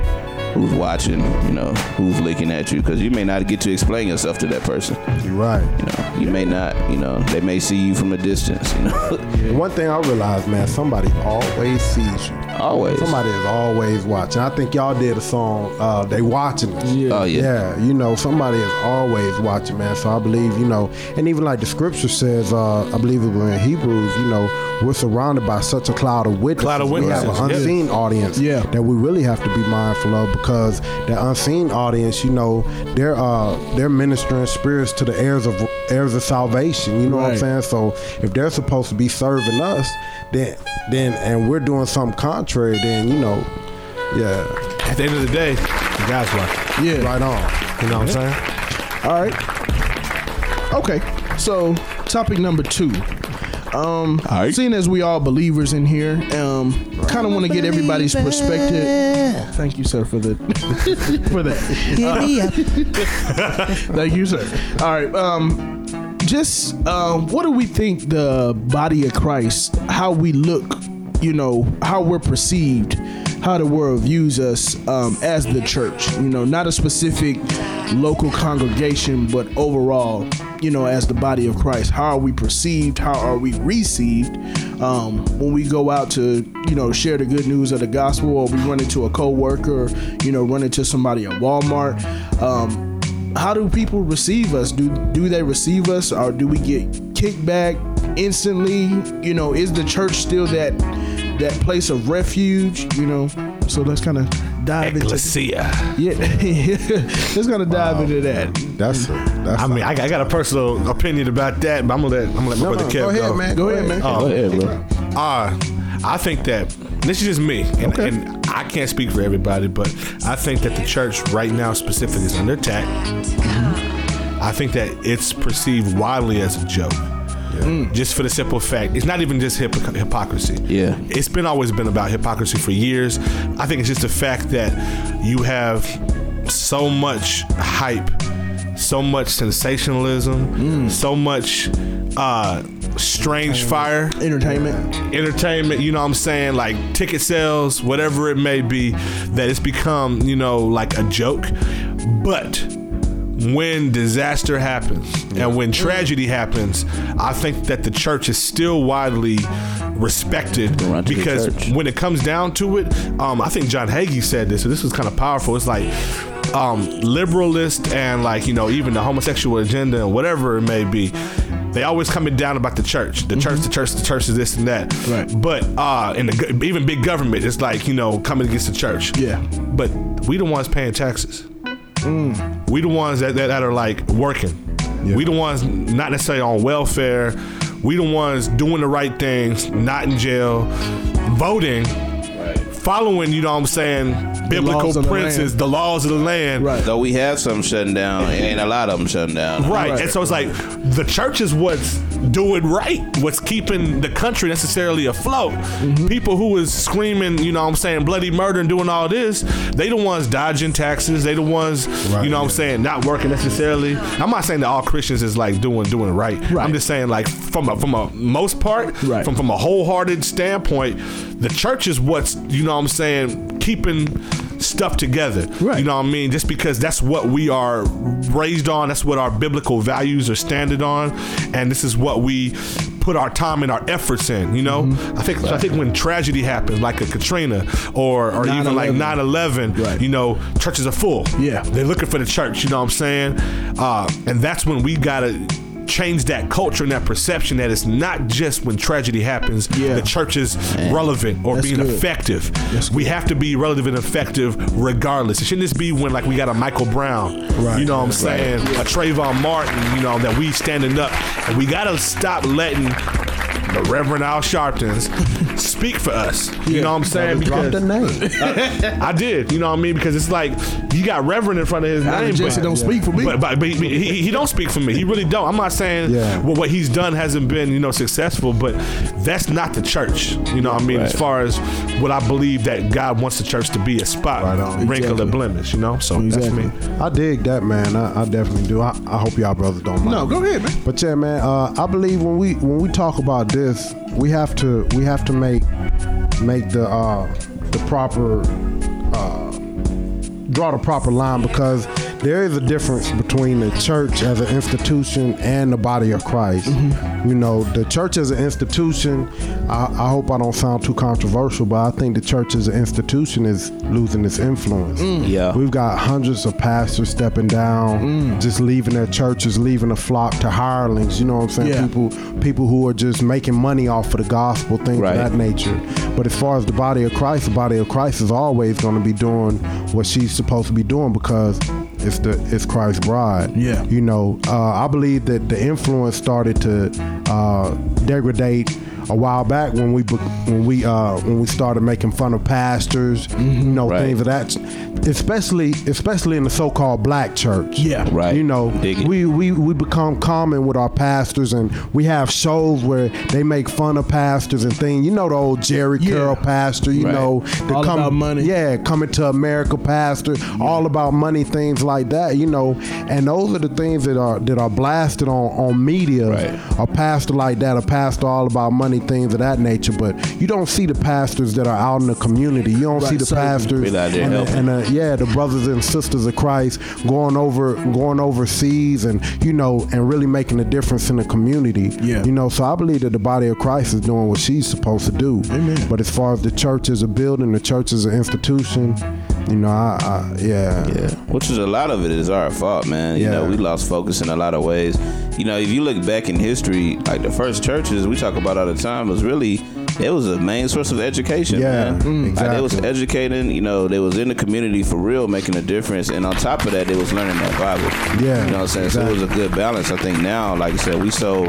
who's watching, you know, who's looking at you, because you may not get to explain yourself to that person. You're right. You know, you may not. You know, they may see you from a distance. You know, One thing I realized, man, somebody always sees you. always. Somebody is always watching. I think y'all did a song, uh, They Watching Us. Oh yeah. Yeah, you know, somebody is always watching, man. So I believe, you know, and even like the scripture says, uh, I believe it was in Hebrews, you know, we're surrounded by such a cloud of witnesses. Cloud of witnesses. We have witnesses, an yeah. unseen audience Yeah. that we really have to be mindful of because the unseen audience, you know, they're uh, they're ministering spirits to the heirs of heirs of salvation. You know what I'm saying? So if they're supposed to be serving us, then then and we're doing something contrary, then you know, yeah, At the end of the day, the guys watching. Yeah. right on. You know what I'm saying? All right. Okay. So, topic number two. Um, right. seeing as we all believers in here, um, kind of want to get everybody's perspective. Thank you, sir, for the for that. Uh, thank you, sir. All right. Um, just um, what do we think the body of Christ, how we look, you know, how we're perceived, how the world views us um, as the church. You know, not a specific local congregation, but overall, you know, as the body of Christ. How are we perceived? How are we received? Um, when we go out to, you know, share the good news of the gospel, or we run into a coworker, you know, run into somebody at Walmart. Um, how do people receive us? Do do they receive us, or do we get kicked back instantly? You know, is the church still that that place of refuge? You know, so let's kind of dive into Ecclesia. yeah, let's kind of dive into that. That's that's. I mean, I, I got a personal opinion about that, but I'm gonna let I'm gonna let my no, brother no, Kev go ahead, man. Go ahead, man. Oh, Go ahead, bro. Uh, I think that this is just me, and, and I can't speak for everybody, but I think that the church right now specifically is under attack. I think that it's perceived widely as a joke. Just for the simple fact, it's not even just hypo- hypocrisy. Yeah. It's been always been about hypocrisy for years. I think it's just the fact that you have so much hype, so much sensationalism, so much uh, strange fire Entertainment. entertainment, you know what I'm saying, like ticket sales, whatever it may be, that it's become, you know, like a joke. But when disaster happens and when tragedy happens, I think that the church is still widely respected Run to the because church. when it comes down to it, um, I think John Hagee said this, and this was kind of powerful. It's like um, liberalist and like you know even the homosexual agenda and whatever it may be, they always coming down about the church, the church, the church, the church is this and that. Right. But uh, in the go- even big government, it's like you know coming against the church. Yeah. But we the ones paying taxes. We the ones that, that, that are like working. We the ones not necessarily on welfare. We the ones doing the right things, not in jail, voting, following, you know what I'm saying, biblical laws of the princes, land. the laws of the land. Right. Though we have some shutting down, ain't a lot of them shutting down. Right. Right. And so it's like the church is what's doing right, what's keeping the country necessarily afloat. Mm-hmm. People who was screaming, you know what I'm saying, bloody murder and doing all this, they the ones dodging taxes. They the ones, Right, you know what I'm saying, not working necessarily. I'm not saying that all Christians is like doing doing right. Right. I'm just saying like from a from a most part, Right. from from a wholehearted standpoint, the church is what's you know what I'm saying keeping stuff together. Right. You know what I mean? Just because that's what we are raised on, that's what our biblical values are standing on, and this is what we put our time and our efforts in. You know, Mm-hmm. I think I think when tragedy happens, like a Katrina or or even like 9/11. 9/11, Right. you know, churches are full. Yeah. they're looking for the church. You know what I'm saying? Uh, and that's when we gotta change that culture and that perception that it's not just when tragedy happens Yeah. the church is relevant or That's being good. effective we have to be relevant and effective regardless it shouldn't just be when like we got a michael brown Right. you know what i'm saying a Trayvon martin you know that we standing up and we gotta stop letting the Reverend Al Sharptons speak for us. You know what I'm saying? Drop Because the name. I did. You know what I mean? Because it's like you got Reverend in front of his Alan name, Jesse but don't speak for me. But, but, but he, he, he don't speak for me. He really don't. I'm not saying Yeah. well, what he's done hasn't been you know successful, but that's not the church. You know what I mean? As Right. far as what I believe that God wants the church to be a spot, Right on. wrinkle Exactly. and blemish. You know, so Exactly. that's me. I dig that, man. I, I definitely do. I, I hope y'all brothers don't mind. No, go ahead, man. But yeah, man. Uh, I believe when we when we talk about this, we have to we have to make make the uh, the proper uh, draw the proper line because there is a difference between the church as an institution and the body of Christ. Mm-hmm. You know, the church as an institution. I, I hope I don't sound too controversial, but I think the church as an institution is losing its influence. Mm. Yeah. We've got hundreds of pastors stepping down, mm. just leaving their churches, leaving the flock to hirelings. You know what I'm saying? Yeah. People, people who are just making money off of the gospel, things Right. of that nature. But as far as the body of Christ, the body of Christ is always going to be doing what she's supposed to be doing because it's the it's Christ's bride. Yeah. You know, uh, I believe that the influence started to uh, degrade a while back when we when we uh, when we started making fun of pastors, you know, Right. things of that, especially especially in the so-called black church. Yeah. Right. You know, we, we we become common with our pastors, and we have shows where they make fun of pastors and things. You know, the old Jerry Yeah. Carroll pastor. You Right. know, the All about money. Yeah, coming to America pastor, all about money, things like that. You know, and those are the things that are that are blasted on on media. Right. A pastor like that, a pastor all about money, things of that nature. But you don't see the pastors that are out in the community. You don't Right, see the serving. pastors Really out there and, the, and the, yeah, the brothers and sisters of Christ going over going overseas and you know and really making a difference in the community. Yeah. You know, so I believe that the body of Christ is doing what she's supposed to do. Amen. But as far as the church as a building, the church as an institution, you know, I, I yeah. Yeah, which is a lot of it is our fault, man. You know, we lost focus in a lot of ways. You know, if you look back in history, like the first churches we talk about all the time was really it was a main source of education. Yeah, man. mm, Like, they was educating. You know, they was in the community for real, making a difference. And on top of that, they was learning that Bible. Yeah, you know what I'm saying. So it was a good balance. I think now, like I said, we so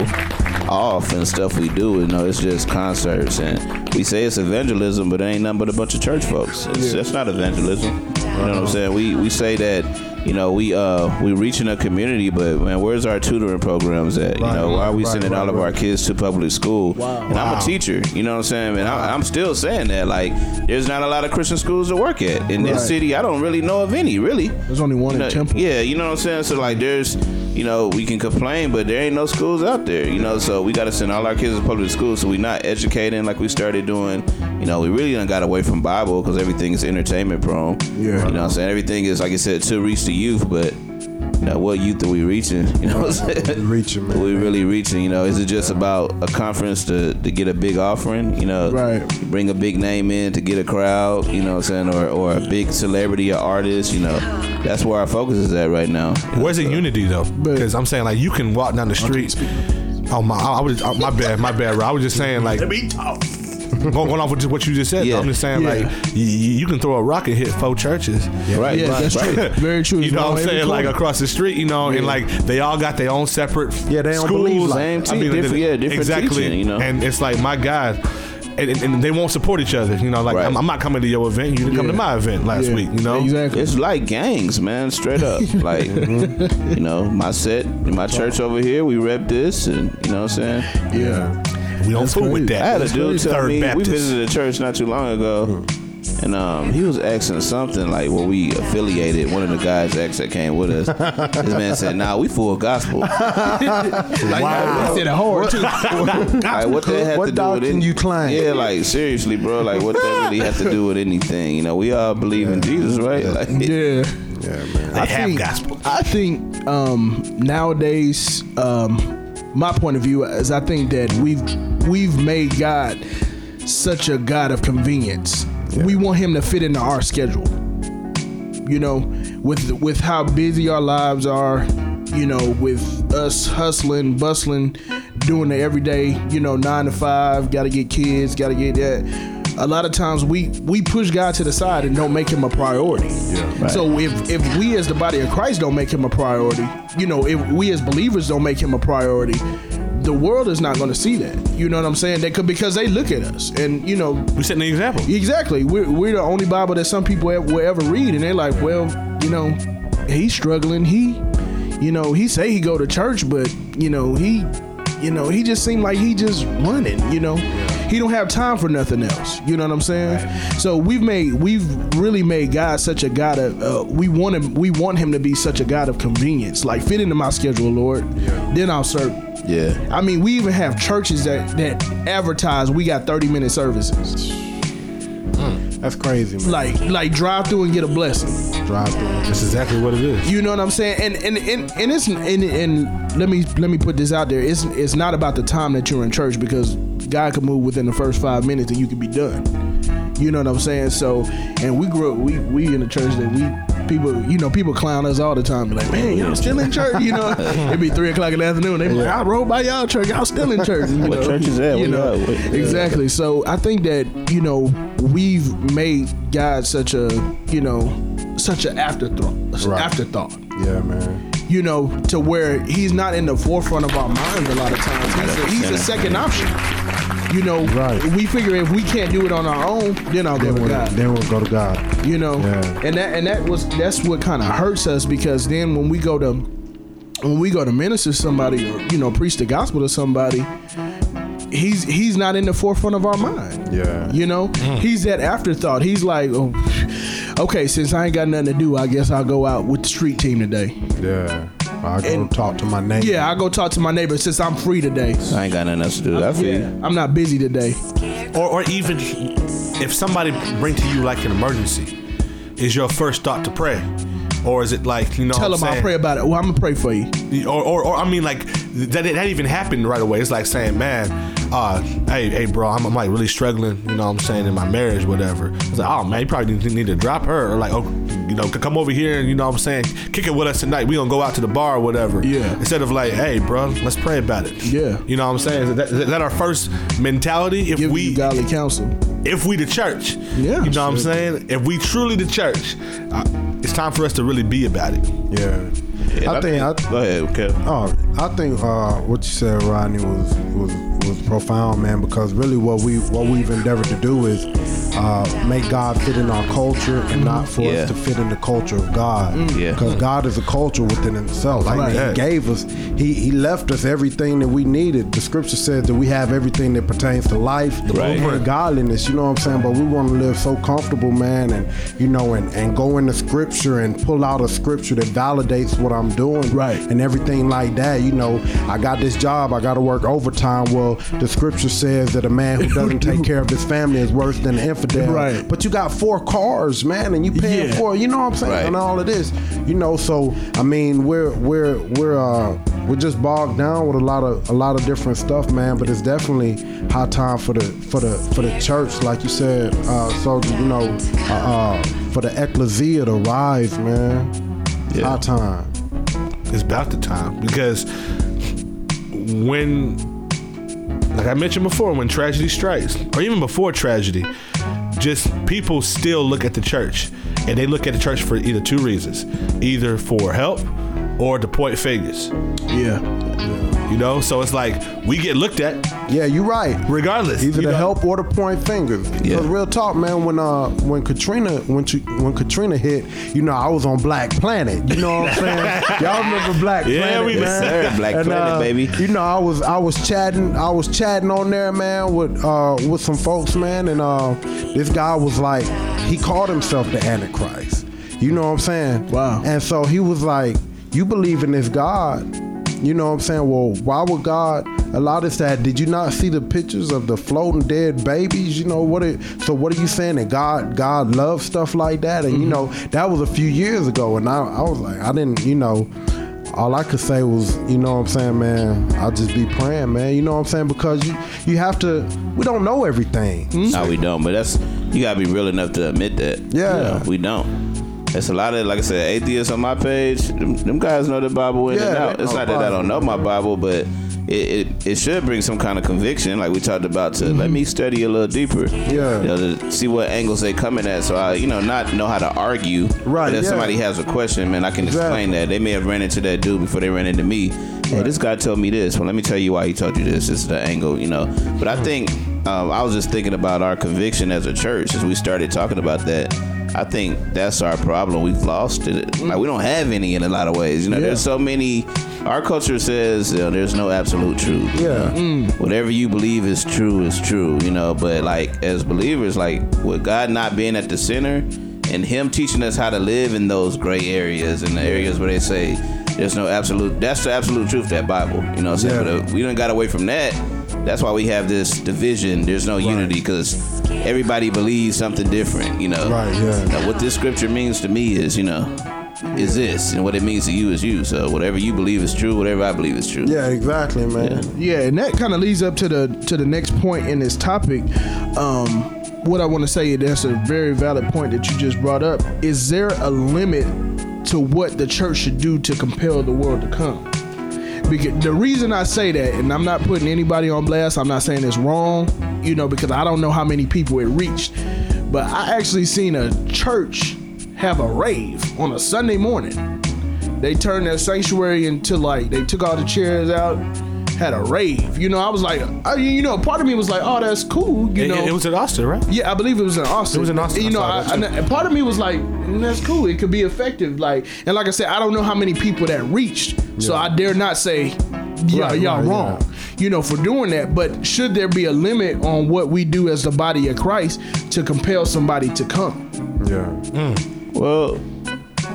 off and stuff we do. You know, it's just concerts and we say it's evangelism, but it ain't nothing but a bunch of church folks. It's, That's not evangelism. You know what I'm saying? We we say that you know we uh we reaching a community, but man, where's our tutoring programs at? You know, why are we right, sending right, all of our kids to public school? Wow. And I'm a teacher. You know what I'm saying? And I, I'm still saying that like there's not a lot of Christian schools to work at in this city. I don't really know of any really. There's only one You in Temple. Yeah, you know what I'm saying? So like there's you know, we can complain, but there ain't no schools out there, you know, so we gotta send all our kids to public school so we not educating like we started doing. You know, we really done got away from Bible because everything is entertainment prone. Yeah. You know what I'm saying? Everything is like I said, to reach the youth, but you know, what youth are we reaching? You know what I'm saying? Reaching, man. We really reaching? You know, is it just about a conference to, to get a big offering? You know, Right. bring a big name in to get a crowd, you know what I'm saying? Or, or a big celebrity or artist, you know. That's where our focus is at right now. Where's the unity though? Because I'm saying like you can walk down the street. Oh my! I was uh, my bad, my bad. Bro. I was just saying like going, going off with just what you just said. though. Yeah. I'm just saying Yeah. like you, you can throw a rock and hit four churches. Right. Yeah, right, that's right. true. Very true. You know what I'm saying? Like across the street, you know, and like they all got their own separate Yeah, they don't schools. believe like- Same team, different- yeah, different exactly. teaching, you know. And it's like my God, and, and- they won't support each other. You know, like Right. I'm, I'm not coming to your event. You didn't come to my event last Yeah, week. You know, exactly. It's like gangs, man. Straight up, like you know, my set my church over here, we rep this, and you know what I'm saying. Yeah. We don't fool with crazy. I had a dude tell Third me we visited a church not too long ago, and um, he was asking something like, "Well, we affiliated." One of the guys ex that came with us. this man said, "Nah, we full of gospel." Like, I said it hard too. Like, what that had What to do with doctrine it? you claim? Yeah, like seriously, bro. Like, what that really had to do with anything? You know, we all believe in Jesus, right? Like, yeah. Yeah, man. They I have think, gospel. I think um, nowadays, um, my point of view is I think that we've we've made God such a God of convenience. We want Him to fit into our schedule. You know, with with how busy our lives are. You know, with us hustling, bustling, doing the everyday. You know, nine to five. Got to get kids. Got to get that. A lot of times we we push God to the side and don't make Him a priority. Yeah. So if if we as the body of Christ don't make Him a priority, you know, if we as believers don't make Him a priority, the world is not going to see that. You know what I'm saying? They could because they look at us and you know We setting the example. Exactly. We're, we're the only Bible that some people ever, will ever read, and they're like, well, you know, he's struggling. He, you know, he say he go to church, but you know, he, you know, he just seemed like he just running. You know, he don't have time for nothing else. You know what I'm saying? So we've made, we've really made God such a God of, uh, we want him, we want him to be such a God of convenience. Like fit into my schedule, Lord. Then I'll serve. yeah, I mean, we even have churches that that advertise we got 30 minute services. That's crazy, man. like like drive through and get a blessing. Drive through. That's exactly what it is. You know what I'm saying? And and and, and it's and, and let me let me put this out there. It's it's not about the time that you're in church because God can move within the first five minutes and you can be done. You know what I'm saying? So and we grew up we we in the church that we people you know people clown us all the time. Be like, man, y'all still in church? You know, it'd be three o'clock in the afternoon. They be like, I rode by y'all church. Y'all still in church? You What know? church is that? You We know, exactly. So I think that you know we've made God such a you know such an afterthought. Right. Afterthought Yeah, man. you know, to where he's not in the forefront of our minds a lot of times. He's a, he's a second option. You know, Right. we figure if we can't do it on our own, then I'll go Then to we'll, God. then we'll go to God. You know, Yeah. and that and that was that's what kind of hurts us because then when we go to when we go to minister somebody or you know preach the gospel to somebody, he's he's not in the forefront of our mind. Yeah. You know, mm. he's that afterthought. He's like, oh, okay, since I ain't got nothing to do, I guess I'll go out with the street team today. Yeah. I go And- talk to my neighbor. Yeah, I go talk to my neighbor since I'm free today. I ain't got nothing else to do. I feel yeah, I'm not busy today. Or, or even if somebody bring to you like an emergency, is your first thought to pray, or is it like you know? Tell them I'm I'll pray about it. Well, I'm gonna pray for you. Or, or, or I mean, like that. That even happened right away. It's like saying, man, uh, hey, hey, bro, I'm, I'm like really struggling. You know, what I'm saying in my marriage, whatever. It's like, oh man, you probably need, need to drop her, or like, oh, you know, come over here and you know, what I'm saying, kick it with us tonight. We gonna go out to the bar or whatever. Yeah. Instead of like, hey, bro, let's pray about it. Yeah. You know what I'm saying? Is that, is that our first mentality? If Give we you godly counsel. if we the church. Yeah, You know what I'm saying? If we truly the church, uh, it's time for us to really be about it. Yeah. Yeah, I think I, Go ahead, okay. Oh, I think uh, what you said, Rodney, was was was profound, man. Because really, what we what we've endeavored to do is uh, make God fit in our culture, and not for Yeah. us to fit in the culture of God. Yeah. Because God is a culture within Himself. Like Right. He gave us, He He left us everything that we needed. The Scripture says that we have everything that pertains to life, Right. and godliness. You know what I'm saying? But we want to live so comfortable, man, and you know, and and go into Scripture and pull out a Scripture that validates what I'm doing, Right. and everything like that. You know, I got this job, I got to work overtime. Well, the scripture says that a man who doesn't take care of his family is worse than an infidel. Right. But you got four cars, man, and you paying Yeah. for it. You know what I'm saying? Right. And all of this, you know. So I mean, we're we're we're uh we're just bogged down with a lot of a lot of different stuff, man. But it's definitely high time for the for the for the church, like you said. Uh, so you know, uh, uh, for the ecclesia to rise, man. Yeah. High time. It's about the time because when, like I mentioned before, when tragedy strikes, or even before tragedy, just people still look at the church and they look at the church for either two reasons either for help or to point fingers. Yeah. You know, so it's like we get looked at Yeah, you're right. regardless. Either you the know? help or the point fingers. Yeah. Because real talk, man. When uh when Katrina when she, when Katrina hit, you know, I was on Black Planet. You know what I'm saying? Y'all remember Black Yeah, Planet, we do. man? Sir, Black And, Planet, uh, baby. You know, I was I was chatting I was chatting on there, man, with uh with some folks, man, and uh this guy was like he called himself the Antichrist. You know what I'm saying? Wow. And so he was like, You believe in this God? You know what I'm saying? Well, why would God allow this to happen? Did you not see the pictures of the floating dead babies? You know what? It, so what are you saying that God God loves stuff like that? And you mm-hmm. know that was a few years ago, and I, I was like, I didn't, you know. All I could say was, you know what I'm saying, man, I'll just be praying, man. You know what I'm saying? Because you you have to we don't know everything. Mm-hmm. No, we don't. But that's you gotta be real enough to admit that. Yeah. You know, we don't. There's a lot of, like I said, atheists on my page. Them, them guys know the Bible in Yeah, and out. It's not that I don't know my Bible, but it, it, it should bring some kind of conviction, like we talked about. To let me study a little deeper. Mm-hmm. Yeah. You know, to see what angles they coming at. So I, you know, not know how to argue. Right, But if yeah. somebody has a question, man, I can explain that. They may have ran into that dude before they ran into me. Hey, this guy told me this. Well, let me tell you why he told you this. This is the angle, you know. But I think um, I was just thinking about our conviction as a church as we started talking about that. I think that's our problem. We've lost it. Like we don't have any in a lot of ways. You know, there's so many. Our culture says you know, there's no absolute truth. Yeah. know. Whatever you believe is true is true. You know, but like as believers, like with God not being at the center and Him teaching us how to live in those gray areas and the areas where they say there's no absolute. That's the absolute truth. That Bible. You know, what I'm saying. Yeah. But uh, we don't got away from that. That's why we have this division. There's no unity because everybody believes something different. You know. Right, yeah. Now, what this scripture means to me is, you know, is this, and what it means to you is you. So whatever you believe is true. Whatever I believe is true. Yeah, exactly, man. Yeah, and that kind of leads up to the to the next point in this topic. Um, what I want to say, that's a very valid point that you just brought up. Is there a limit to what the church should do to compel the world to come? Because the reason I say that, and I'm not putting anybody on blast, I'm not saying it's wrong, you know, because I don't know how many people it reached. But I actually seen a church have a rave on a Sunday morning. They turned their sanctuary into like they took all the chairs out, had a rave. You know, I was like, I, you know, part of me was like, oh, that's cool. You It, know, it was at Austin, right? yeah, I believe it was in Austin. It was in Austin. You I know, I. I- and part of me was like, mm, that's cool. It could be effective. Like, and like I said, I don't know how many people that reached, so I dare not say, yeah, Right, y'all right, wrong. You know, for doing that. But should there be a limit on what we do as the body of Christ to compel somebody to come? Yeah. Well,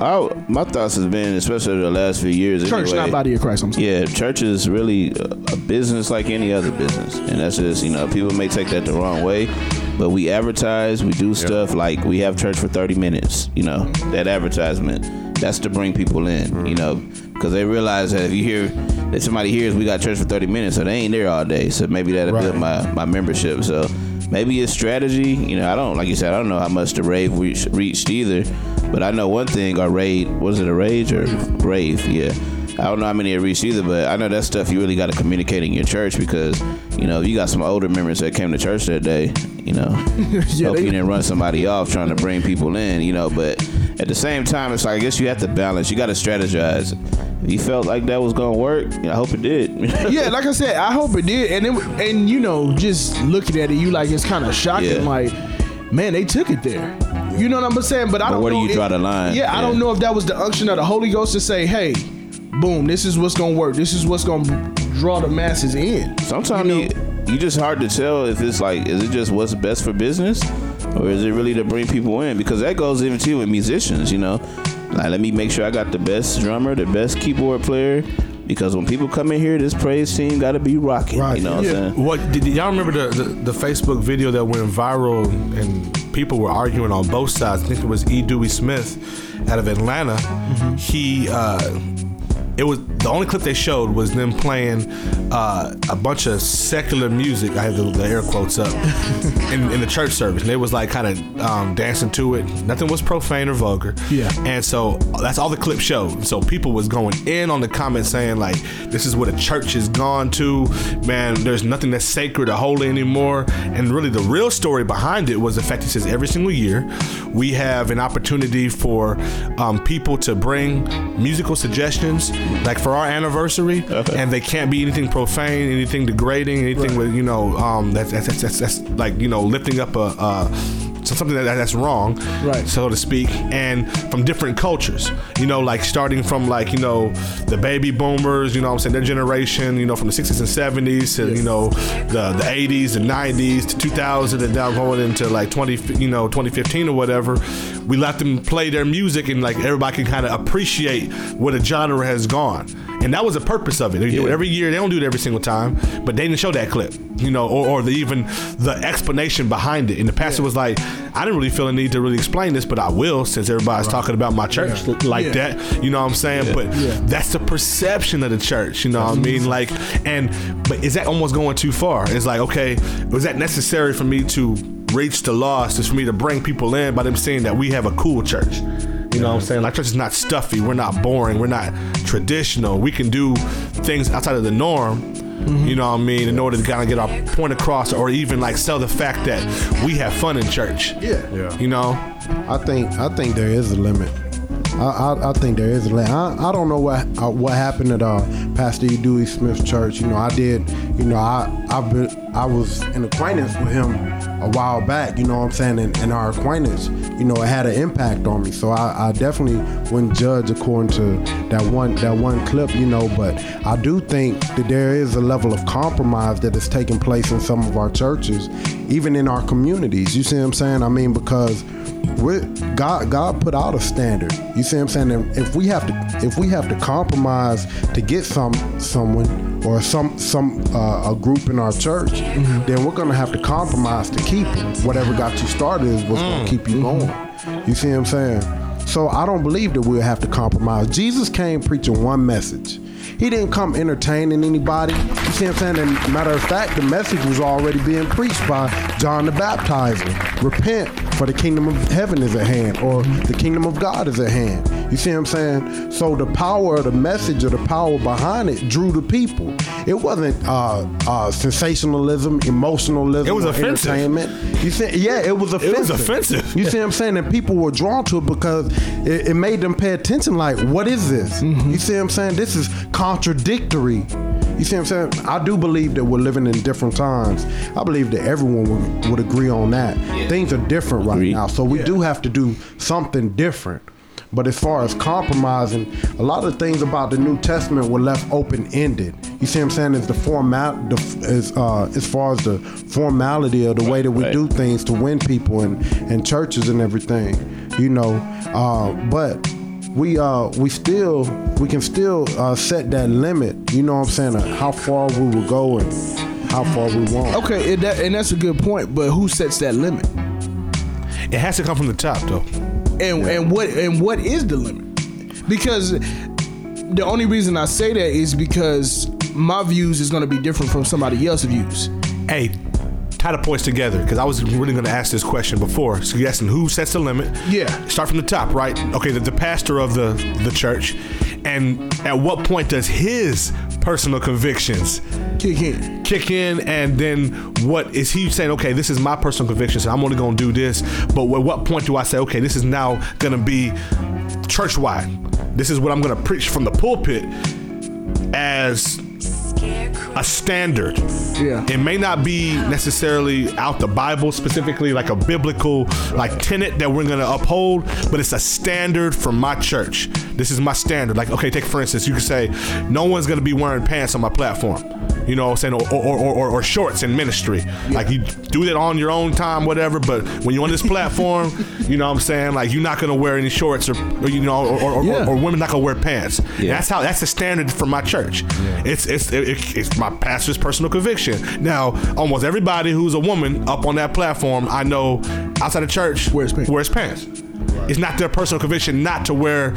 I, my thoughts has been, especially the last few years. Church, anyway, not body of Christ. I'm sorry. Yeah, church is really a, business like any other business, and that's just you know people may take that the wrong way, but we advertise, we do stuff like we have church for thirty minutes. You know that advertisement, that's to bring people in. You mm-hmm. know because they realize that if you hear that somebody hears we got church for thirty minutes, so they ain't there all day, so maybe that'll build my my membership. So maybe it's strategy. You know I don't like you said I don't know how much the rave reached, reached either, but I know one thing. Our raid was it a rage or rave? Yeah. I don't know how many it reached either, but I know that stuff you really got to communicate in your church because, you know, if you got some older members that came to church that day, you know, Yeah, hope they- you didn't run somebody off trying to bring people in, you know, but at the same time, it's like, I guess you have to balance. You got to strategize. If you felt like that was going to work, I hope it did. yeah, like I said, I hope it did. And it, and you know, just looking at it, you like it's kind of shocking. Yeah. Like, man, they took it there. You know what I'm saying? But I But don't. where do you if- draw the line? Yeah, I don't know if that was the unction of the Holy Ghost to say, "Hey, boom, this is what's gonna work. This is what's gonna draw the masses in." Sometimes You you, know? you, just hard to tell if it's like, is it just what's best for business, or is it really to bring people in? Because that goes even too with musicians, you know. Like, let me make sure I got the best drummer, the best keyboard player, because when people come in here, this praise team got to be rocking. Right. You know what Yeah. I'm saying? What did y'all remember the, the the Facebook video that went viral and people were arguing on both sides? I think it was E. Dewey Smith out of Atlanta. He uh, it was the only clip they showed was them playing uh, a bunch of secular music. I have the, the air quotes up in, in the church service, and they was like kind of um, dancing to it. Nothing was profane or vulgar. Yeah. and so that's all the clip showed. So people was going in on the comments saying like, "This is what a church has gone to." Man, there's nothing that's sacred or holy anymore. And really, the real story behind it was the fact he says every single year we have an opportunity for um, people to bring musical suggestions, like for our anniversary, and they can't be anything profane, anything degrading, anything with you know um, that's, that's, that's, that's, that's like you know lifting up a. a so something that, that's wrong, Right. so to speak, and from different cultures. You know, like starting from like you know the baby boomers. You know, what I'm saying their generation. You know, from the 60s and 70s to you know the the 80s, the 90s to 2000, and now going into like 20, you know, 2015 or whatever. We let them play their music, and like everybody can kind of appreciate where the genre has gone. And that was the purpose of it. They do it every year. They don't do it every single time, but they didn't show that clip, you know, or, or the, even the explanation behind it. And the pastor was like, I didn't really feel a need to really explain this, but I will since everybody's talking about my church like Yeah. that. You know what I'm saying? But that's the perception of the church. You know what I mean? Like, and but is that almost going too far? It's like, okay, was that necessary for me to reach the lost? Is for me to bring people in by them saying that we have a cool church? You know what I'm saying? Like church is not stuffy. We're not boring. We're not traditional. We can do things outside of the norm. You know what I mean? In order to kind of get our point across, or even like sell the fact that we have fun in church. Yeah. Yeah. You know? I think I think there is a limit. I, I, I think there is a limit. I, I don't know what uh, what happened at uh, Pastor E. Dewey Smith Church. You know, I did. You know, I I've been I was in acquaintance with him a while back. You know what I'm saying? And, and our acquaintance, you know, it had an impact on me. So I, I definitely wouldn't judge according to that one that one clip. You know, but I do think that there is a level of compromise that is taking place in some of our churches, even in our communities. You see what I'm saying? I mean, because God God put out a standard. You see what I'm saying? And if we have to if we have to compromise to get some someone or some some uh, a group in our church, mm-hmm. then we're gonna have to compromise to keep it. Whatever got you started is what's gonna mm. keep you going. Mm-hmm. You see what I'm saying? So I don't believe that we'll have to compromise. Jesus came preaching one message. He didn't come entertaining anybody. You see what I'm saying? And matter of fact, the message was already being preached by John the Baptizer. Repent, for the kingdom of heaven is at hand, or the kingdom of God is at hand. You see what I'm saying? So the power of the message or the power behind it drew the people. It wasn't uh, uh, sensationalism, emotionalism, It was offensive. entertainment. You see, yeah, it was offensive. It was offensive. You see what I'm saying? And people were drawn to it because it, it made them pay attention. Like, what is this? You see what I'm saying? This is contradictory. You see what I'm saying? I do believe that we're living in different times. I believe that everyone would, would agree on that. Things are different right Agreed. now, so we do have to do something different. But as far as compromising, a lot of things about the New Testament were left open ended. You see what I'm saying? Is the format, the, is, uh, as far as the formality of the way that we Right. do things to win people and, and churches and everything, you know. Uh, but we uh, we still we can still uh, set that limit. You know what I'm saying? Of how far we will go and how far we won't. Okay, and, that, and that's a good point. But who sets that limit? It has to come from the top, though. And and what and what is the limit? Because the only reason I say that is because my views is going to be different from somebody else's views. Hey, tie the points together because I was really going to ask this question before. So you're asking who sets the limit? Yeah. Start from the top, right? Okay, the, the pastor of the the church, and at what point does his personal convictions. Kick in. kick in and then what is he saying? Okay this is my personal convictions so i'm only going to do this but at what point do i say okay this is now going to be church-wide? This is what i'm going to preach from the pulpit as a standard. Yeah. it may not be necessarily out the bible specifically like a biblical like tenet that we're going to uphold but it's a standard for my church this is my standard. Like okay take for instance you could say no one's going to be wearing pants on my platform. You know what I'm saying? Or, or, or, or, or shorts in ministry. Like you do that on your own time whatever but when you're on this platform you know what I'm saying? Like you're not going to wear any shorts or, or you know or, or, Yeah. or, women not going to wear pants. Yeah. that's how that's the standard for my church. It's it's it, it's my pastor's personal conviction. Now almost everybody who's a woman up on that platform I know outside of church Wears pants. wears pants. It's not their personal conviction not to wear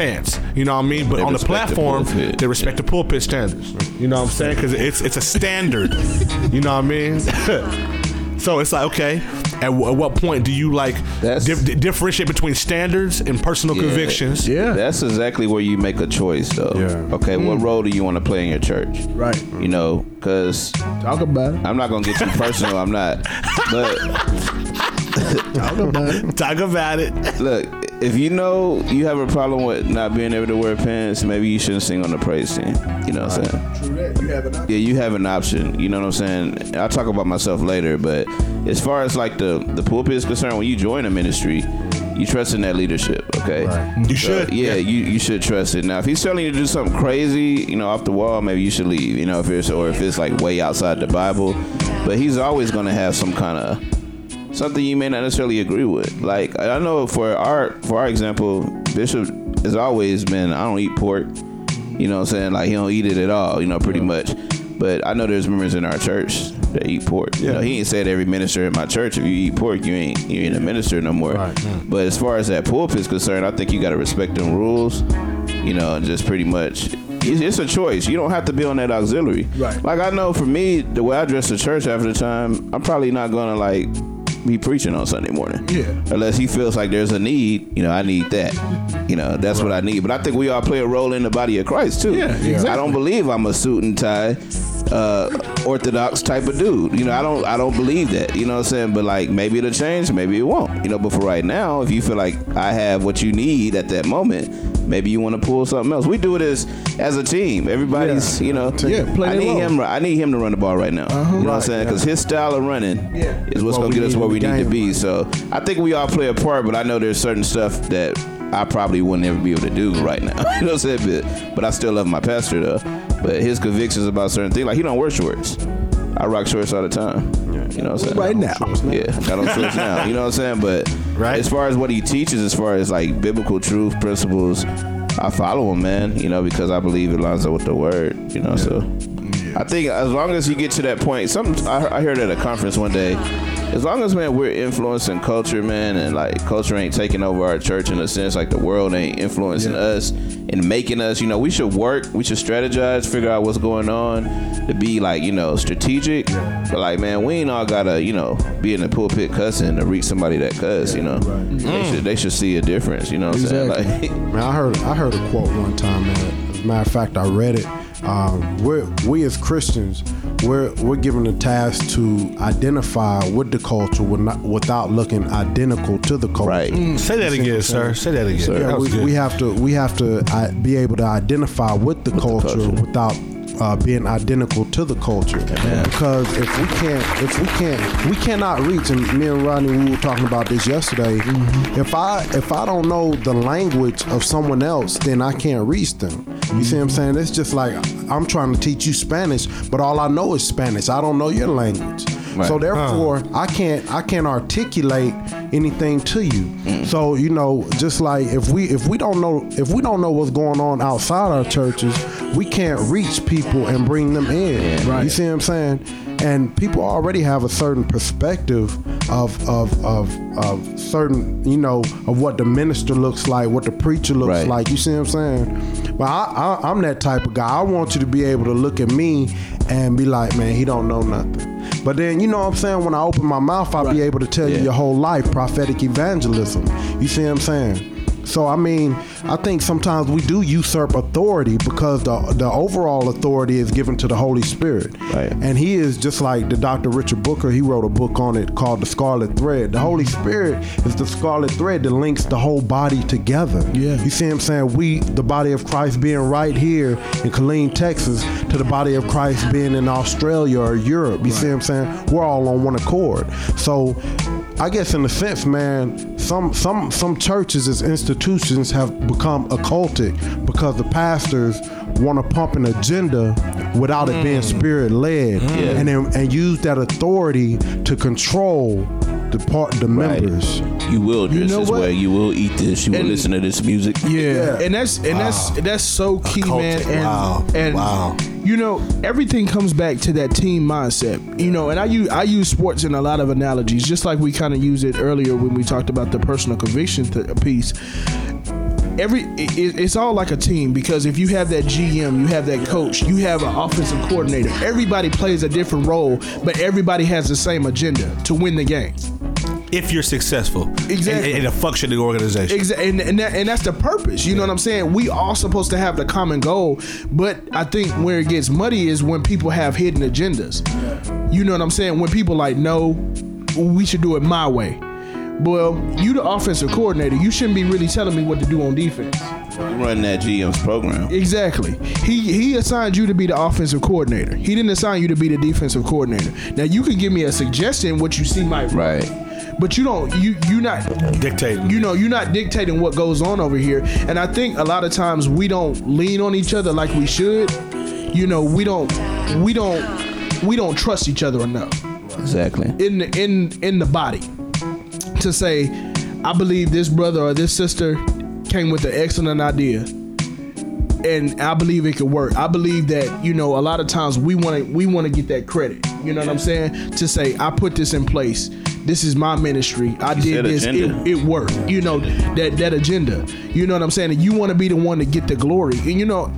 pants you know what I mean but They on the respect the platform they respect the pulpit standards you know what I'm saying because it's it's a standard you know what I mean so it's like okay at, w- at what point do you like That's- di- differentiate between standards and personal Yeah. convictions Yeah. That's exactly where you make a choice, though. Yeah. Okay, what hmm. role do you want to play in your church? Right. You know, because Talk about it. I'm not gonna get too personal. I'm not. But Talk about it. talk about it look, if you know you have a problem with not being able to wear pants, maybe you shouldn't sing on the praise team. You know what I'm saying? True that. You have an Yeah, you have an option. You know what I'm saying? I'll talk about myself later, but as far as like the the pulpit is concerned, when you join a ministry, you trust in that leadership. Okay, You So, should. yeah, you you should trust it. Now, if he's telling you to do something crazy, you know, off the wall, maybe you should leave. You know, if it's or if it's like way outside the Bible, but he's always gonna have some kind of something you may not necessarily agree with. Like I know for our for our example, Bishop has always been I don't eat pork. You know what I'm saying? Like he don't eat it at all, you know, pretty much. But I know there's members in our church that eat pork. You know, he ain't said every minister in my church if you eat pork you ain't you ain't a minister no more. Right. But as far as that pulpit's concerned, I think you gotta respect them rules, you know, and just pretty much it's it's a choice. You don't have to be on that auxiliary. Right. Like I know for me, the way I dress to church after the time, I'm probably not gonna like be preaching on Sunday morning. Yeah. Unless he feels like there's a need, you know, I need that. You know, that's what I need. But I think we all play a role in the body of Christ too. Yeah, exactly. I don't believe I'm a suit and tie, uh, orthodox type of dude. You know, I don't I don't believe that. You know what I'm saying? But like maybe it'll change, maybe it won't. You know, but for right now, if you feel like I have what you need at that moment, maybe you want to pull something else. We do it as as a team. Everybody's, you know, Yeah, play I need role. him. I need him to run the ball right now. Uh-huh. You know what I'm saying? Because his style of running Yeah. is what's What gonna get us where we need to be. So I think we all play a part, but I know there's certain stuff that I probably wouldn't ever be able to do right now. you know what I'm saying? But, but I still love my pastor though. But his convictions about certain things, like he don't wear shorts. I rock shorts all the time. You know what I'm saying? Right now. Yeah, got on shorts now. You know what I'm saying? But Right. as far as what he teaches, as far as like biblical truth, principles, I follow him, man. You know, because I believe it lines up with the word. You know, so I think as long as you get to that point, some I, I heard at a conference one day. As long as man we're influencing culture, man, and like culture ain't taking over our church in a sense, like the world ain't influencing us and making us, you know, we should work, we should strategize, figure out what's going on, to be like, you know, strategic. But like, man, we ain't all gotta, you know, be in the pulpit cussing to reach somebody that cuss, you know. They mm. should they should see a difference, you know what I'm Exactly. saying? Like Man, I heard I heard a quote one time, man. As a matter of fact, I read it. Um, we're, we as Christians, we're we're given the task to identify with the culture with without looking identical to the culture. Right. Say that again, sir. Say that again. Yeah, That we, we have to we have to uh, be able to identify with the culture, culture. without uh, being identical to the culture. Because if we can't, if we can't, we cannot reach. And me and Rodney, we were talking about this yesterday. If I if I don't know the language of someone else, then I can't reach them. You see what I'm saying? It's just like I'm trying to teach you Spanish, but all I know is Spanish. I don't know your language. Right. So therefore, I can't I can't articulate anything to you. So you know, just like if we if we don't know if we don't know what's going on outside our churches, we can't reach people and bring them in. Right. You see what I'm saying? And people already have a certain perspective of of of of certain you know of what the minister looks like, what the preacher looks Right. like. You see what I'm saying? But I, I I'm that type of guy. I want you to be able to look at me and be like, man, he don't know nothing. But then you know what I'm saying? When I open my mouth, I'll be able to tell you your whole life, prophetic evangelism. You see what I'm saying? So I mean, I think sometimes we do usurp authority because the the overall authority is given to the Holy Spirit. Right. And he is just like the Dr. Richard Booker, he wrote a book on it called The Scarlet Thread. The Holy Spirit is the scarlet thread that links the whole body together. Yeah. You see what I'm saying? We, the body of Christ being right here in Killeen, Texas, to the body of Christ being in Australia or Europe. You see what I'm saying? We're all on one accord. So I guess in a sense, man, some some some churches as institutions have become occultic because the pastors want to pump an agenda without it being mm. spirit led, mm. and then, and use that authority to control the part the Right. members. You will dress know this what? way. You will eat this. You will listen to this music. Yeah, and that's and that's that's so key, man. And Wow. and Wow. You know everything comes back to that team mindset. You know, and I use I use sports in a lot of analogies, just like we kind of used it earlier when we talked about the personal conviction th- piece. Every it, it's all like a team because if you have that GM, you have that coach, you have an offensive coordinator. Everybody plays a different role, but everybody has the same agenda to win the game. If you're successful Exactly. in, in a functioning organization. Exactly, and and, that, and that's the purpose. You know what I'm saying? We all supposed to have the common goal, but I think where it gets muddy is when people have hidden agendas. You know what I'm saying? When people like, no, we should do it my way. Well, you the offensive coordinator. You shouldn't be really telling me what to do on defense. You run that GM's program. Exactly. He he assigned you to be the offensive coordinator. He didn't assign you to be the defensive coordinator. Now you can give me a suggestion what you see might work. Right. But you don't you you not Dictating. you know you're not dictating what goes on over here. And I think a lot of times we don't lean on each other like we should. You know, we don't we don't we don't trust each other enough Exactly. in the in in the body to say I believe this brother or this sister came with an excellent idea and I believe it could work. I believe that you know a lot of times we want to we want to get that credit. You know what I'm saying? To say I put this in place. This is my ministry. I did this. It, it worked. You know that that agenda. You know what I'm saying? And you want to be the one to get the glory. And you know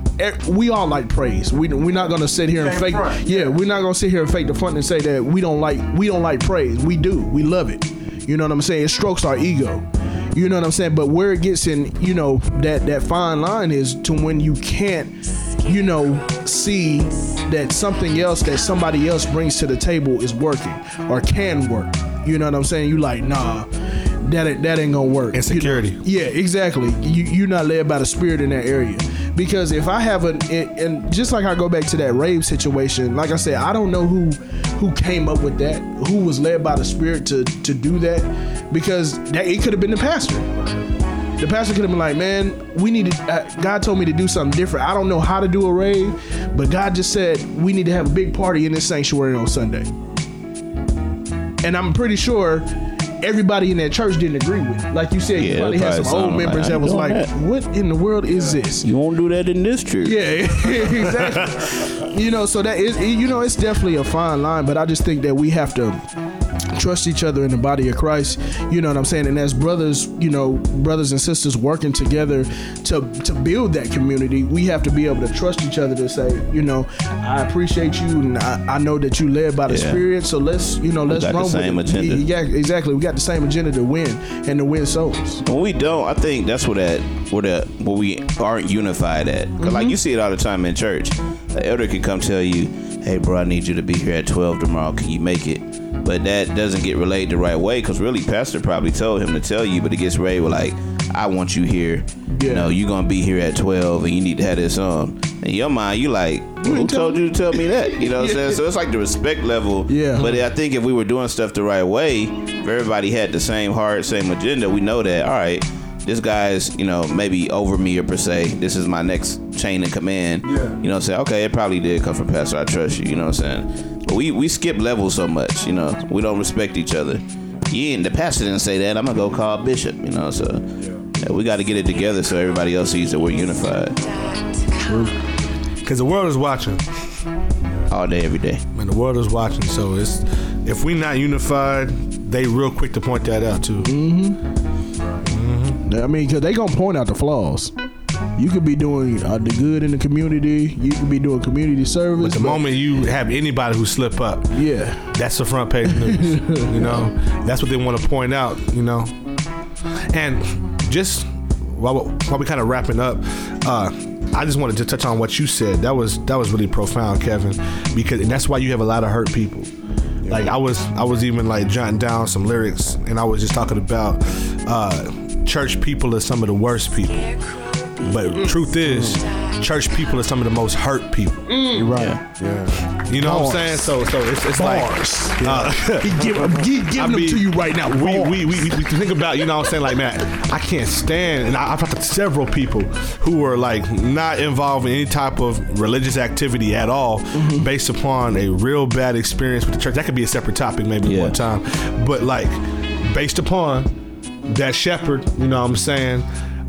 we all like praise. We we're not gonna sit here and fake. Yeah, we're not gonna sit here and fake the front and say that we don't like we don't like praise. We do. We love it. You know what I'm saying? It strokes our ego. You know what I'm saying? But where it gets in, you know, that that fine line is to when you can't, you know, see that something else that somebody else brings to the table is working or can work. You know what I'm saying? You like, nah, that ain't, that ain't gonna work. Insecurity. You yeah, exactly. You you're not led by the spirit in that area. Because if I have an and just like I go back to that rave situation, like I said, I don't know who who came up with that, who was led by the spirit to to do that, because that it could have been the pastor. The pastor could have been like, "Man, we need to." Uh, God told me to do something different. I don't know how to do a rave, but God just said we need to have a big party in this sanctuary on Sunday. And I'm pretty sure everybody in that church didn't agree with. Like you said, you Yeah, probably had probably some old some, like, members that was like, that. "What in the world is this?" You won't do that in this church. Yeah, exactly. you know, so that is, you know, it's definitely a fine line, but I just think that we have to trust each other in the body of Christ. You know what I'm saying? And as brothers, you know, brothers and sisters working together to to build that community, we have to be able to trust each other to say, you know, I appreciate you, and I, I know that you led by the Yeah. Spirit. So let's, you know, let's got the run same with it. agenda. Yeah, exactly. We got the same agenda to win and to win souls. When we don't, I think that's what that what that where we aren't unified at. Mm-hmm. like you see it all the time in church. The elder can come tell you, "Hey, bro, I need you to be here at twelve tomorrow. Can you make it?" But that doesn't get relayed the right way because really, pastor probably told him to tell you, but it gets relayed with like, "I want you here. You Yeah. know, you gonna be here at twelve, and you need to have this on." In your mind, you like, "Who told you to tell me that?" You know what I'm saying? So it's like the respect level. Yeah. But I think if we were doing stuff the right way, if everybody had the same heart, same agenda, we know that, all right, this guy's, you know, maybe over me or per se. This is my next chain of command. Yeah. You know what I'm saying? Okay, it probably did come from Pastor. I trust you. You know what I'm saying? But we, we skip levels so much, you know. We don't respect each other. Yeah, and the pastor didn't say that. I'm going to go call Bishop, you know. So yeah, we got to get it together so everybody else sees that we're unified Because the world is watching. all day, every day. Man, the world is watching. So it's if we not unified, they real quick to point that out too. Mhm. Mhm. I mean, because they gonna point out the flaws. You could be doing uh, the good in the community. You could be doing community service. But the moment you have anybody who slip up, yeah, that's the front page news. you know, that's what they want to point out. You know, and just while, while we kind of wrapping up, uh, I just wanted to touch on what you said. That was that was really profound, Kevin, because and that's why you have a lot of hurt people. Like I was, I was even like jotting down some lyrics, and I was just talking about uh, church people are some of the worst people. But truth is, church people are some of the most hurt people. You're right. Yeah. You know what I'm saying? So, so it's, it's like bars. uh, he give, he giving I them mean, to you right now. We, Bars. we, we, we think about, you know what I'm saying? Like, man, I can't stand, and I, I've talked to several people who were like not involved in any type of religious activity at all Mm-hmm. based upon a real bad experience with the church. That could be a separate topic maybe Yeah. one time. But like, based upon that shepherd, you know what I'm saying?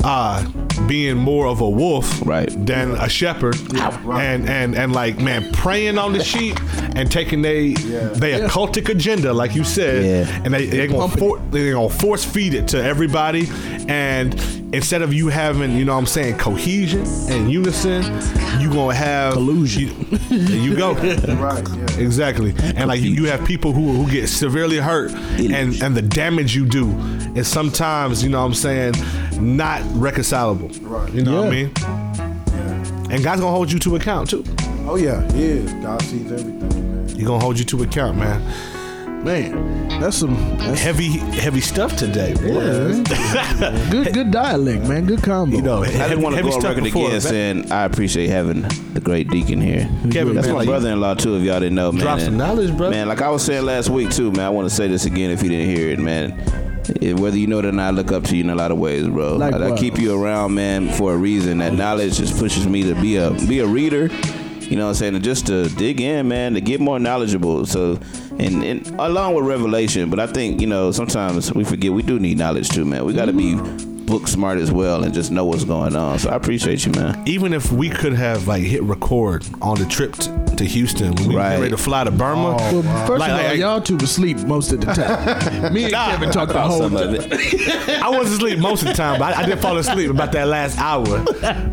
Uh, being more of a wolf Right. than a shepherd, and and and like man, preying on the sheep and taking they they occultic agenda, like you said, Yeah. and they they gonna for, they gonna force feed it to everybody, and instead of you having you know what I'm saying cohesion and unison, you gonna have Collusion. You, there you go. Right. Yeah. Exactly, and like you, you have people who, who get severely hurt, and and the damage you do is sometimes you know what I'm saying not reconcilable. Right. You know what I Yeah. mean? And God's gonna hold you to account too. Oh yeah. Yeah. God sees everything, man. He gonna hold you to account, man. Man, that's some that's Heavy, heavy stuff today. boy. good good dialect, man. Good combo. You know, I didn't want to heavy go on record before. again saying I appreciate having the great Deacon here. Kevin, That's man, my like- brother-in-law too. If y'all didn't know, man. Drop some knowledge, brother. Man, like I was saying last week too, man. I want to say this again if you didn't hear it, man. Whether you know it or not, I look up to you in a lot of ways, bro. I, I keep you around, man, for a reason. That knowledge just pushes me to be a be a reader. You know what I'm saying? Just to dig in, man, to get more knowledgeable. So, and, and along with revelation, but I think, you know, sometimes we forget we do need knowledge too, man. We got to be book smart as well and just know what's going on. So I appreciate you, man. even if we could have like hit record on the trip t- to Houston when we Right. get ready to fly to Burma. Oh, well, first Like- of all, like- y'all two was asleep most of the time. Me and Nah. Kevin talked the whole of time. it. I wasn't asleep most of the time, but I, I did fall asleep about that last hour.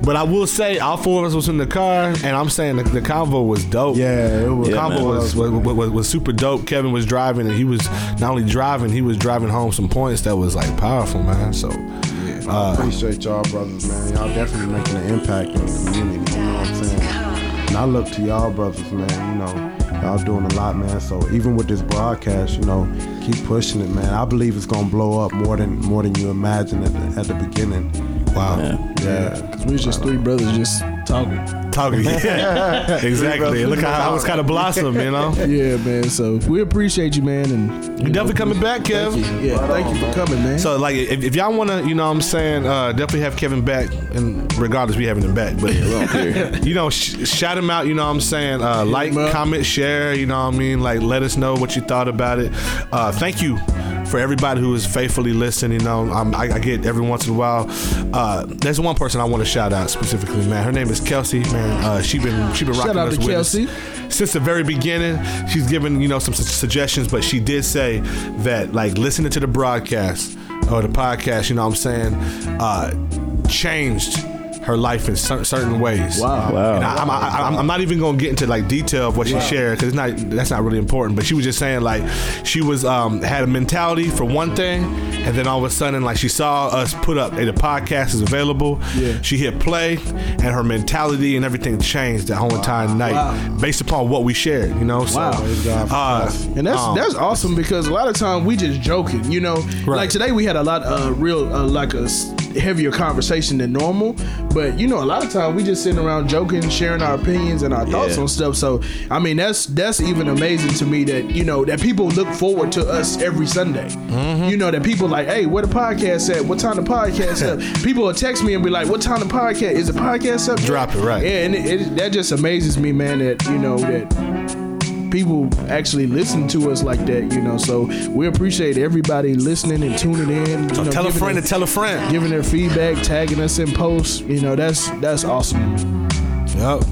But I will say, all four of us was in the car, and I'm saying the, the convo was dope. Yeah, it was. The Yeah, combo man. was, was, was was super dope. Kevin was driving, and he was not only driving, he was driving home some points that was like powerful, man. So I appreciate y'all brothers, man. Y'all definitely making an impact in the community. You know what I'm saying? And I look to y'all brothers, man. You know, y'all doing a lot, man. So even with this broadcast, you know, keep pushing it, man. I believe it's gonna blow up more than more than you imagine at the, at the beginning. wow, Yeah. Cause We was just three brothers just talking. talking, yeah, exactly. Look how I was kind of blossom, you know. Yeah, man. So we appreciate you, man, and You definitely coming back, Kev. yeah, thank you for coming, man. So like, if, if y'all want to, you know, what I'm saying, uh, definitely have Kevin back, and regardless, we having him back. But you know, sh- shout him out. You know, what I'm saying, uh, like, comment, share. You know, what I mean, like, let us know what you thought about it. Uh, thank you for everybody who is faithfully listening. You know, I, I get every once in a while. Uh, there's one person I want to shout out specifically, man. Her name is Kelsey. Man, uh, she been she been Shout rocking out us to with Kelsey. us since the very beginning. She's given you know some su- suggestions, but she did say that like listening to the broadcast or the podcast, you know, what I'm saying, uh, changed her life in cer- certain ways. Wow. Wow. And I, I'm, I, I'm, I'm not even gonna get into like detail of what she shared because it's not that's not really important. But she was just saying like she was um, had a mentality for one thing, and then all of a sudden like she saw us put up hey, the podcast is available. Yeah. She hit play, and her mentality and everything changed that whole entire night Wow. based upon what we shared. You know, so Wow. Praise God for uh. And that's um, that's awesome because a lot of time we just joking, you know. Right. Like today we had a lot of real uh, like a heavier conversation than normal, but you know a lot of times we just sitting around joking, sharing our opinions and our thoughts Yeah. on stuff. So I mean that's that's even amazing to me that you know that people look forward to us every Sunday. Mm-hmm. You know that people like, hey, where the podcast at? What time the podcast up? People will text me and be like, what time the podcast is the podcast up? Drop it, right. Yeah, and it, it, that just amazes me, man. That you know that people actually listen to us like that, you know. So we appreciate everybody listening and tuning in. You so know, tell a friend their- to tell a friend. giving their feedback, tagging us in posts. You know, that's that's awesome. Yep.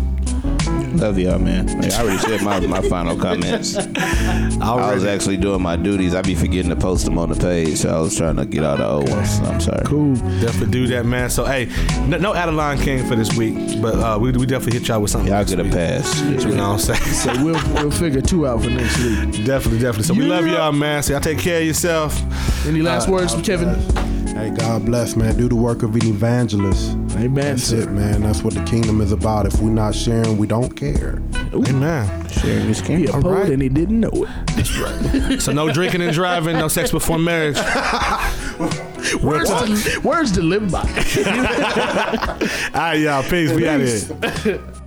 Love y'all, man. Like, I already said my, my final comments. I was actually doing my duties. I be forgetting to post them on the page, so I was trying to get all the old ones. I'm sorry. Cool. Definitely do that, man. So, hey, no, no Adeline King for this week, but uh, we, we definitely hit y'all with something. Y'all next get a week. pass. You know what I'm saying? So we'll we'll figure two out for next week. definitely, definitely. So we love y'all, man. So y'all take care of yourself. Any last words from Kevin? Hey, God bless, man. Do the work of an evangelist. Amen. That's sir. it, man. That's what the kingdom is about. If we're not sharing, we don't care. Amen. Sharing is He king. a poet right. and he didn't know it. That's right. so no drinking and driving, no sex before marriage. Words to, words to live by. Ah, All right, y'all. Peace. We out here.